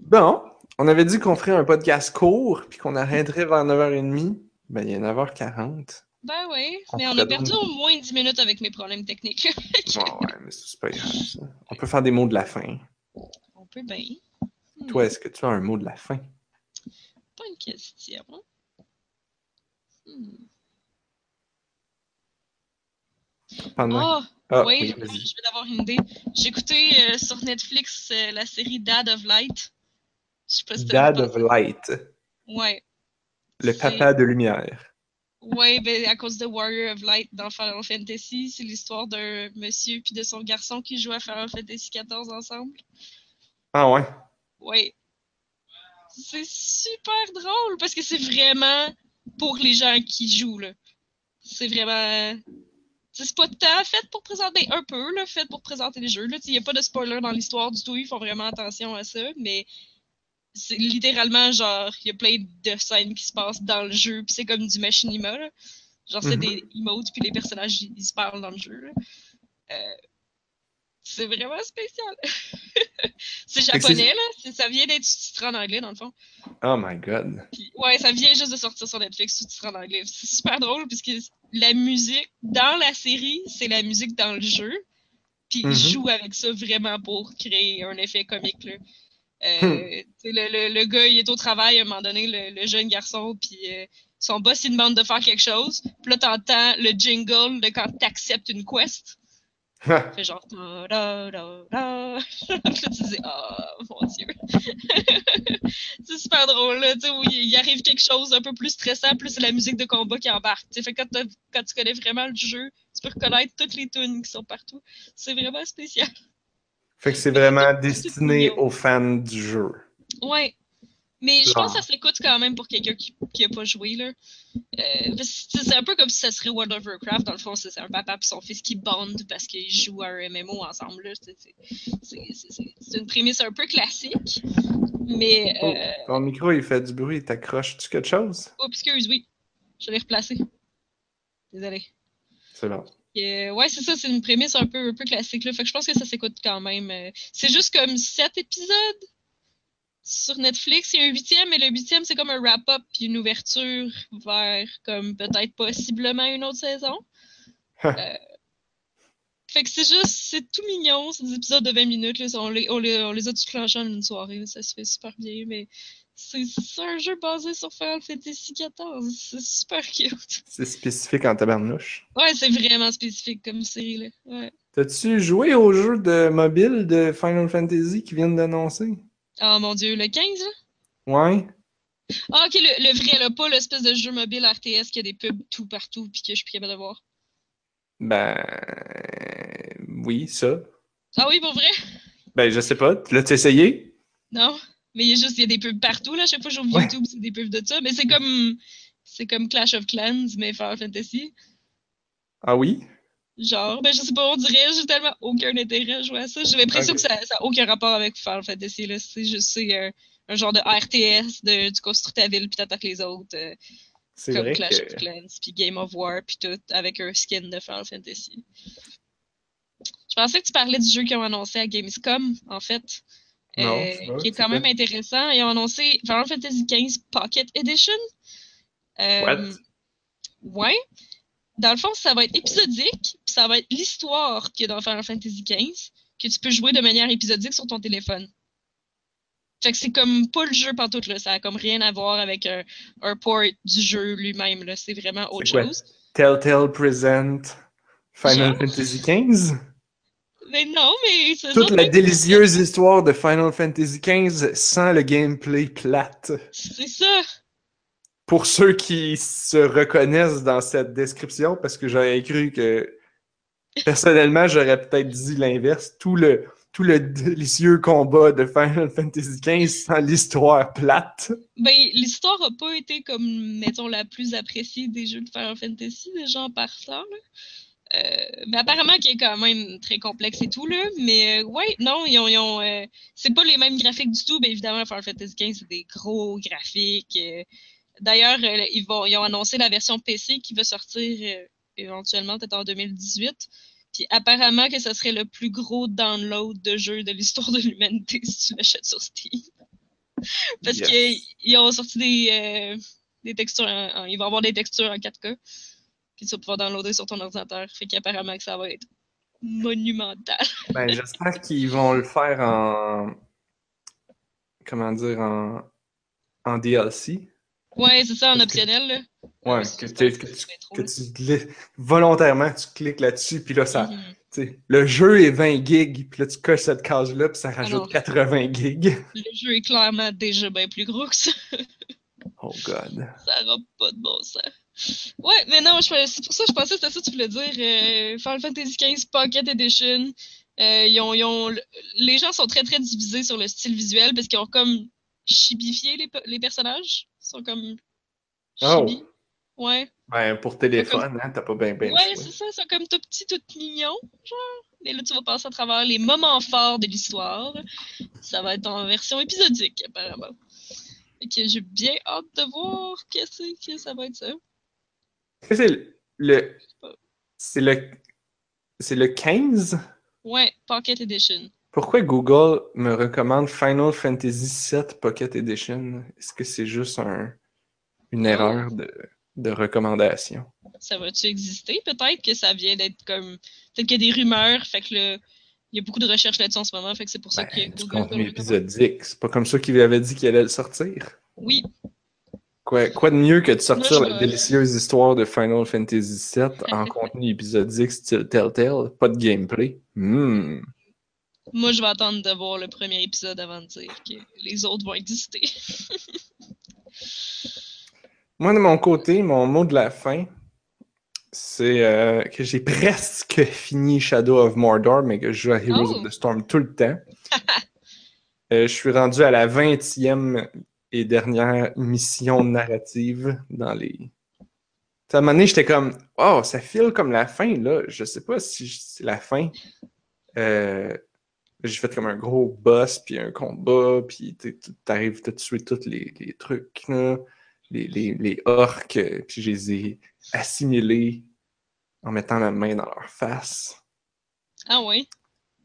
Bon, on avait dit qu'on ferait un podcast court puis qu'on arrêterait vers 9h30. Ben, il est 9h40. Ben oui, mais on a perdu au moins 10 minutes avec mes problèmes techniques. Ouais, ouais, mais c'est pas grave, ça. On peut faire des mots de la fin. Peut bien. Toi, est-ce que tu as un mot de la fin? Pas une question. Hmm. Pendant... Ah, Ah, oui, oui, je vais d'avoir une idée. J'ai écouté euh, sur Netflix euh, la série Dad of Light. Je sais pas si t'as Dad of Light, Ouais. le papa de lumière. Ouais, ben à cause de Warrior of Light dans Final Fantasy, c'est l'histoire d'un monsieur puis de son garçon qui jouent à Final Fantasy XIV ensemble. Ah ouais? Ouais. C'est super drôle parce que c'est vraiment pour les gens qui jouent là. C'est vraiment c'est pas tant fait pour présenter un peu là, fait pour présenter les jeux il y a pas de spoiler dans l'histoire du tout, ils font vraiment attention à ça, mais c'est littéralement genre il y a plein de scènes qui se passent dans le jeu, puis c'est comme du machinima là. Genre c'est Mhm. des emotes puis les personnages ils, ils se parlent dans le jeu. là. Euh, c'est vraiment spécial. c'est japonais, là. Ça vient d'être sous-titré en anglais, dans le fond. Oh my god. Puis, ouais, ça vient juste de sortir sur Netflix sous-titré en anglais. C'est super drôle, puisque la musique dans la série, c'est la musique dans le jeu. Puis Mhm. ils jouent avec ça vraiment pour créer un effet comique, là. Euh, Hmm. le, le, le gars, il est au travail à un moment donné, le, le jeune garçon, puis euh, son boss, il demande de faire quelque chose. Puis là, t'entends le jingle de quand t'acceptes une quest. fait genre da. Puis là, tu dis oh mon dieu. c'est super drôle là, tu sais où il arrive quelque chose d'un peu plus stressant, plus c'est la musique de combat qui embarque. Tu fait quand, quand tu connais vraiment le jeu, tu peux reconnaître toutes les tunes qui sont partout. C'est vraiment spécial. fait que c'est vraiment destiné aux fans du jeu. Ouais. Mais je pense que ça s'écoute quand même pour quelqu'un qui, qui a pas joué, là. Euh, c'est un peu comme si ça serait World of Warcraft. Dans le fond, c'est un papa et son fils qui bondent parce qu'ils jouent à un MMO ensemble, là. C'est- une prémisse un peu classique. Mais, Oh, euh, ton micro, il fait du bruit. T'accroches-tu quelque chose? oh, excuse, oui. Je l'ai replacé. Désolé. C'est bon. Euh, ouais, c'est ça, c'est une prémisse un peu, un peu classique. Là. Fait que je pense que ça s'écoute quand même. C'est juste comme sept épisodes? Sur Netflix. Il y a un huitième, et le huitième, c'est comme un wrap-up puis une ouverture vers comme peut-être possiblement une autre saison. Euh, fait que c'est juste, c'est tout mignon, c'est des épisodes de 20 minutes. Là, on, les, on, les, on les a tous clenchés en une soirée, ça se fait super bien, mais c'est c'est un jeu basé sur Final Fantasy XIV. C'est super cute. C'est spécifique en tabarnouche. Ouais, c'est vraiment spécifique comme série. Là. Ouais. T'as-tu joué au jeu de mobile de Final Fantasy qui viennent d'annoncer? Oh mon dieu, le 15 là? Ouais. Ah, ok, le, le vrai, là, pas l'espèce de jeu mobile RTS qui a des pubs tout partout puis que je suis plus capable de voir. Ben. Oui, ça. Ah oui, pour vrai? Ben, je sais pas. L'as-tu essayé? Non. Mais il y a juste, il y a des pubs partout, là. Chaque fois que j'ouvre Ouais. YouTube, c'est des pubs de ça. Mais c'est comme. C'est comme Clash of Clans, mais Final Fantasy. Ah oui? Genre, ben je sais pas, on dirait, j'ai tellement aucun intérêt à jouer à ça. J'ai l'impression Ok. que ça n'a aucun rapport avec Final Fantasy, là. C'est juste, euh, un genre de RTS, de, tu construis ta ville puis t'attaques les autres. euh, C'est comme vrai Clash que. of Clans, puis Game of War, puis tout, avec un skin de Final Fantasy. Je pensais que tu parlais du jeu qu'ils ont annoncé à Gamescom, en fait. Non, euh, pas, qui est quand même intéressant. Ils ont annoncé Final Fantasy XV Pocket Edition. Euh, What? Ouais. Dans le fond, ça va être épisodique, ça va être l'histoire qu'il y a dans Final Fantasy XV, que tu peux jouer de manière épisodique sur ton téléphone. Fait que c'est comme pas le jeu pantoute, là. Ça a comme rien à voir avec un, un port du jeu lui-même, là. C'est vraiment autre chose. Telltale Present Final Genre? Fantasy XV? Mais non, mais Toute la délicieuse histoire de Final Fantasy XV sans le gameplay plate. C'est ça. Pour ceux qui se reconnaissent dans cette description, parce que j'aurais cru que personnellement, j'aurais peut-être dit l'inverse. Tout le, délicieux combat de Final Fantasy XV sans l'histoire plate. Ben, l'histoire a pas été comme, mettons, la plus appréciée des jeux de Final Fantasy, déjà en partant, là. Euh, mais apparemment qui est quand même très complexe et tout, là. Mais euh, ouais, non, ils ont. Euh, c'est pas les mêmes graphiques du tout. Ben évidemment, Final Fantasy XV, c'est des gros graphiques. euh. D'ailleurs, ils, vont, ils ont annoncé la version PC qui va sortir éventuellement, peut-être en 2018. Puis apparemment que ce serait le plus gros download de jeu de l'histoire de l'humanité si tu l'achètes sur Steam. Parce Yes. qu'ils ont sorti des, euh, des textures, en- en- ils vont avoir des textures en 4K que tu vas pouvoir downloader sur ton ordinateur. Fait qu'apparemment que ça va être monumental. Ben, j'espère qu'ils vont le faire en. Comment dire, en, en DLC. Ouais, c'est ça, en que- optionnel, là. Ouais, que, que pas tu, que tu volontairement tu cliques là-dessus, puis là, ça, Mhm. le jeu est 20 gigs, puis là, tu coches cette case-là, puis ça rajoute 80 gigs. Le jeu est clairement déjà bien plus gros que ça. Oh god. Ça n'aura pas de bon sens. Ouais, mais non, c'est pour ça que je pensais que c'était ça que tu voulais dire. euh, Final Fantasy XV Pocket Edition. Euh, ils ont, ils ont- les gens sont très très divisés sur le style visuel parce qu'ils ont comme chibifié les, les personnages. Sont comme Oh. Ouais? Ben, pour téléphone, hein, t'as pas bien ben ouais, c'est ça, ils sont comme tout petits, tout mignons, genre. Mais là, tu vas passer à travers les moments forts de l'histoire. Ça va être en version épisodique, apparemment. Et que j'ai bien hâte de voir qu'est-ce que ça va être ça. C'est le- le. C'est le. C'est le 15? Ouais, Pocket Edition. Pourquoi Google me recommande Final Fantasy VII Pocket Edition? Est-ce que c'est juste un, une Oh. erreur de, de recommandation? Ça va-tu exister? Peut-être que ça vient d'être comme. Peut-être qu'il y a des rumeurs, fait que le... il y a beaucoup de recherches là-dessus en ce moment, fait que c'est pour ça que Ben, du Google. contenu épisodique. C'est pas comme ça qu'il avait dit qu'il allait le sortir. Oui, Quoi, quoi de mieux que de sortir Moi, la délicieuse histoire de Final Fantasy VII en contenu épisodique style Telltale? Pas de gameplay. Hmm. Moi je vais attendre de voir le premier épisode avant de dire que les autres vont exister. Moi, de mon côté, mon mot de la fin, c'est euh, que j'ai presque fini Shadow of Mordor, mais que je joue à Heroes Oh. of the Storm tout le temps. Euh, je suis rendu à la 20e et dernière mission narrative dans les. À un moment donné, j'étais comme, oh, ça file comme la fin, là. Je sais pas si c'est la fin. Euh, j'ai fait comme un gros boss, puis un combat, puis t'arrives à tuer tous les, les trucs, là les, les, les orques, puis je les ai assimilés en mettant ma main dans leur face. Ah ouais?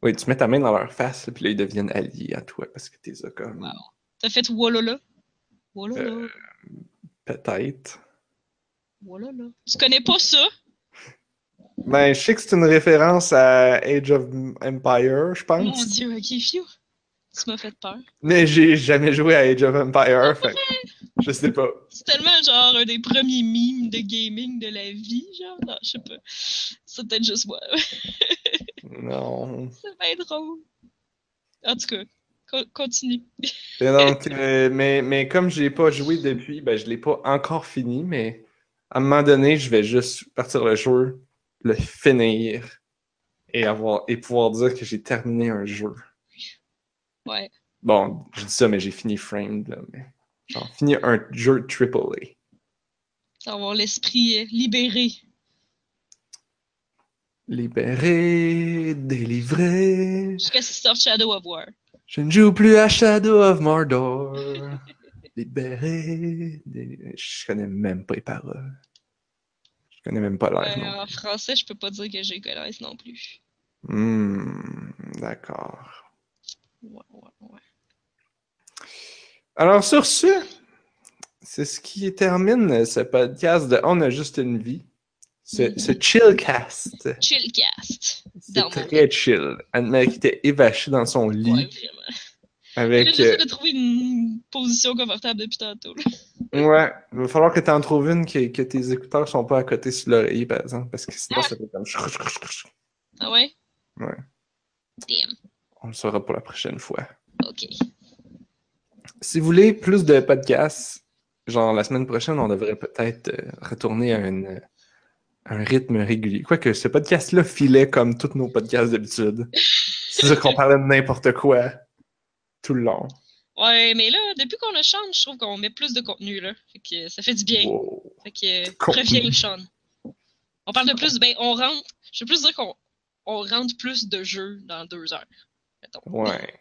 Oui, tu mets ta main dans leur face, puis là, ils deviennent alliés à toi parce que t'es comme. Wow. T'as fait Wolala? Wolala? Euh. Peut-être. Wolala. Tu connais pas ça? Ben, je sais que c'est une référence à Age of Empire, je Mon pense. dieu, ok, phew. Tu m'as fait peur. Mais j'ai jamais joué à Age of Empire, fait que je sais pas. C'est tellement genre un des premiers mimes de gaming de la vie, genre. Non, je sais pas. C'est peut-être juste moi. Non. C'est bien drôle. En tout cas, co- continue. Et donc, euh, mais, mais comme j'ai pas joué depuis, ben je l'ai pas encore fini, mais à un moment donné, je vais juste partir le jeu, le finir et avoir et pouvoir dire que j'ai terminé un jeu. Ouais. Bon, je dis ça, mais j'ai fini Framed, là, mais genre fini un jeu AAA. Avoir l'esprit euh, libéré. Libéré, délivré, Jusqu'à ce qu'il sorte Shadow of War. je ne joue plus à Shadow of Mordor. Libéré, délivré. Je connais même pas les paroles. Je connais même pas l'air. Euh, en français, je peux pas dire que j'ai connaisse non plus. Hmm, d'accord. Ouais, ouais, ouais. Alors, sur ce, c'est ce qui termine ce podcast de On a juste une vie. Ce, ce chillcast. Chillcast. C'est très chill. Anne-Marie qui était évachée dans son lit Ouais, vraiment. Avec. J'essaie euh, de trouver une position confortable depuis tantôt. là. ouais, il va falloir que tu en trouves une que, que tes écouteurs sont pas à côté sur l'oreiller, par exemple, parce que sinon Ah. ça fait comme. Ah ouais? Ouais. Damn. On le saura pour la prochaine fois. Ok. Si vous voulez plus de podcasts, genre la semaine prochaine, on devrait peut-être euh, retourner à une, un rythme régulier. Quoique ce podcast-là filait comme tous nos podcasts d'habitude. C'est-à-dire qu'on parlait de n'importe quoi tout le long. Ouais, mais là, depuis qu'on a Sean, je trouve qu'on met plus de contenu, là. Fait que ça fait du bien. Wow. Fait que, Contenu. reviens, Sean. On parle de plus, ben, on rentre, je veux plus dire qu'on on rentre plus de jeux dans deux heures. mettons. Ouais.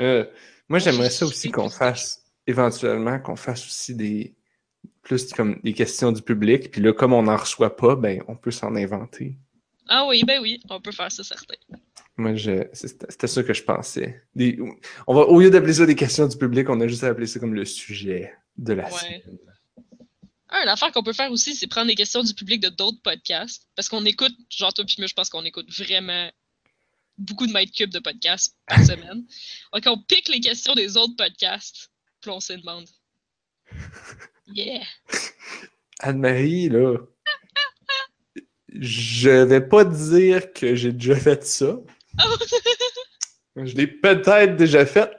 Euh, moi, j'aimerais ça aussi qu'on fasse, éventuellement, qu'on fasse aussi des plus comme des questions du public. Puis là, comme on n'en reçoit pas, ben on peut s'en inventer. Ah oui, ben oui, on peut faire ça, certain. Moi, je, c'était ça que je pensais. Des- on va, au lieu d'appeler ça des questions du public, on a juste à appeler ça comme le sujet de la Ouais. semaine. Un, l'affaire qu'on peut faire aussi, c'est prendre des questions du public de d'autres podcasts. Parce qu'on écoute, genre toi puis moi, je pense qu'on écoute vraiment beaucoup de mètres cubes de podcasts par semaine. Donc on pique les questions des autres podcasts, puis on se demande. Yeah! Anne-Marie, là, je vais pas dire que j'ai déjà fait ça. Oh! Je l'ai peut-être déjà fait.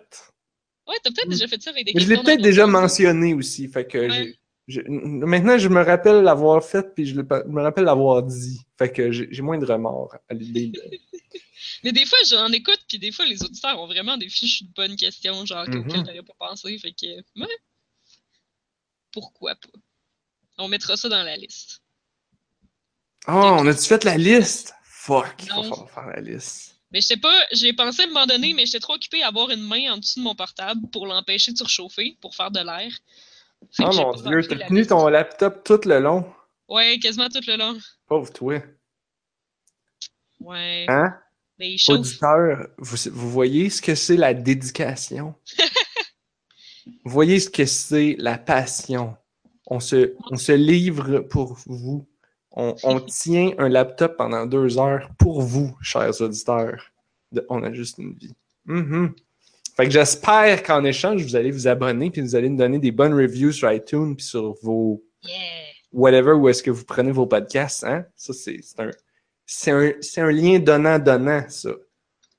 Ouais, t'as peut-être déjà fait ça avec des Mais je questions. l'ai peut-être déjà mentionné aussi. Fait que Ouais. j'ai- j'ai- maintenant, je me rappelle l'avoir fait, puis je, me rappelle l'avoir dit. Fait que j'ai moins de remords à l'idée. de- Mais des fois, j'en écoute, puis des fois, les auditeurs ont vraiment des fiches de bonnes questions, genre Mhm. auxquelles t'aurais pas pensé. Fait que, ouais. Pourquoi pas? On mettra ça dans la liste. Oh, on a-tu fait la liste? Fuck, il va falloir faire la liste. Mais je sais pas, j'ai pensé à un moment donné, mais j'étais trop occupée à avoir une main en dessous de mon portable pour l'empêcher de surchauffer, pour faire de l'air. Fait Oh mon dieu, t'as tenu ton laptop tout le long? Ouais, quasiment tout le long. Pauvre toi. Ouais. Hein? Mais il chauffe. Auditeurs, vous, vous voyez ce que c'est la dédication? vous voyez ce que c'est la passion? On se, on se livre pour vous. On, on tient un laptop pendant deux heures pour vous, chers auditeurs. de on a juste une vie. Mhm. Fait que j'espère qu'en échange, vous allez vous abonner puis vous allez nous donner des bonnes reviews sur iTunes puis sur vos Yeah. whatever où est-ce que vous prenez vos podcasts. Hein? Ça, c'est un, lien donnant-donnant, ça.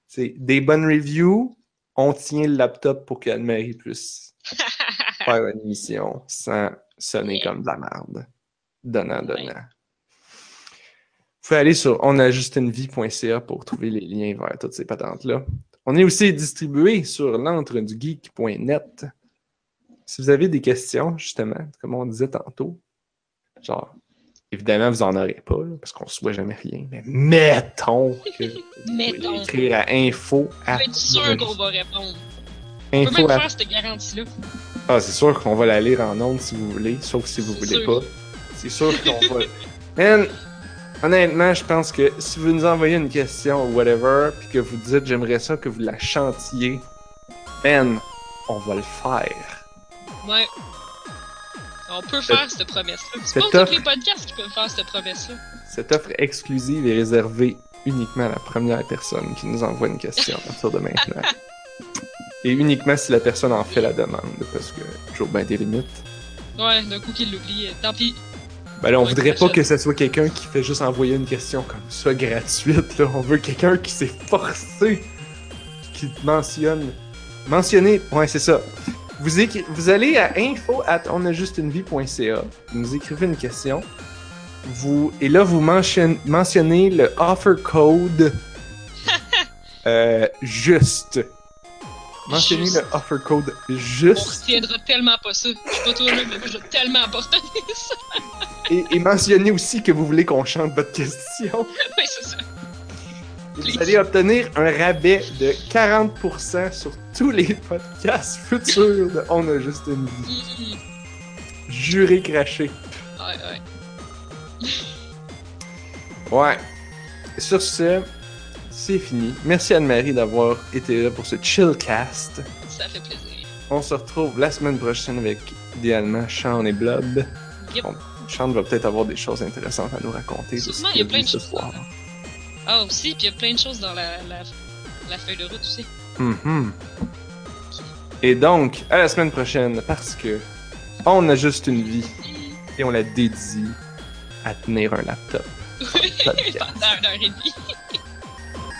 C'est des bonnes reviews, on tient le laptop pour qu'Anne-Marie puisse faire une émission sans sonner Yeah. comme de la merde. Donnant-donnant. Vous pouvez aller sur onajustunevie.ca pour trouver les liens vers toutes ces patentes-là. On est aussi distribué sur l'entredugeek.net. Si vous avez des questions, justement, comme on disait tantôt, genre, évidemment, vous en aurez pas, là, parce qu'on ne reçoit jamais rien, mais mettons que vous pouvez Mettons. écrire à info Je à être sûr qu'on va répondre. On peut même à- faire cette garantie-là. Ah, c'est sûr qu'on va la lire en ondes si vous voulez, sauf si vous voulez sûr. pas. C'est sûr qu'on va. Man, honnêtement, je pense que si vous nous envoyez une question ou whatever, puis que vous dites j'aimerais ça que vous la chantiez, man, on va le faire. Ouais. On peut faire cette promesse-là. C'est cette pas tous les offre- podcasts qui peuvent faire cette promesse-là. Cette offre exclusive est réservée uniquement à la première personne qui nous envoie une question à partir de maintenant. Et uniquement si la personne en fait la demande, parce que toujours bien des limites. Ouais, d'un coup qu'il l'oublie. euh, Tant pis. Ben là, on voudrait pas que ce soit quelqu'un qui fait juste envoyer une question comme ça gratuite. Là. On veut quelqu'un qui s'est forcé, qui mentionne. Mentionner, ouais, c'est ça. Vous, écri- vous allez à info at onajustunevie.ca, vous nous écrivez une question, vous, et là, vous mention- mentionnez le offer code euh, juste. Mentionnez Juste. le offer code On juste. retiendra tellement pas ça. Je sais pas toi là, mais moi je vais tellement retenir ça. Et, et mentionnez aussi que vous voulez qu'on chante votre question. oui, c'est ça. Vous allez obtenir un rabais de 40% sur tous les podcasts futurs de On a juste une vie. Mhm. Juré craché. Ouais, ouais. Ouais. Sur ce, c'est fini. Merci Anne-Marie d'avoir été là pour ce chillcast. Ça fait plaisir. On se retrouve la semaine prochaine avec idéalement Sean et Blob. Yep. Sean va peut-être avoir des choses intéressantes à nous raconter. Sûrement, il y a plein de choses. soir. Ah, aussi, puis il y a plein de choses dans la, la, la feuille de route aussi. Mhm. Et donc, à la semaine prochaine, parce que on a juste une vie et on la dédie à tenir un laptop. Podcast. Pendant une heure et demie.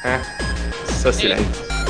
Hein? Ça, c'est la vie.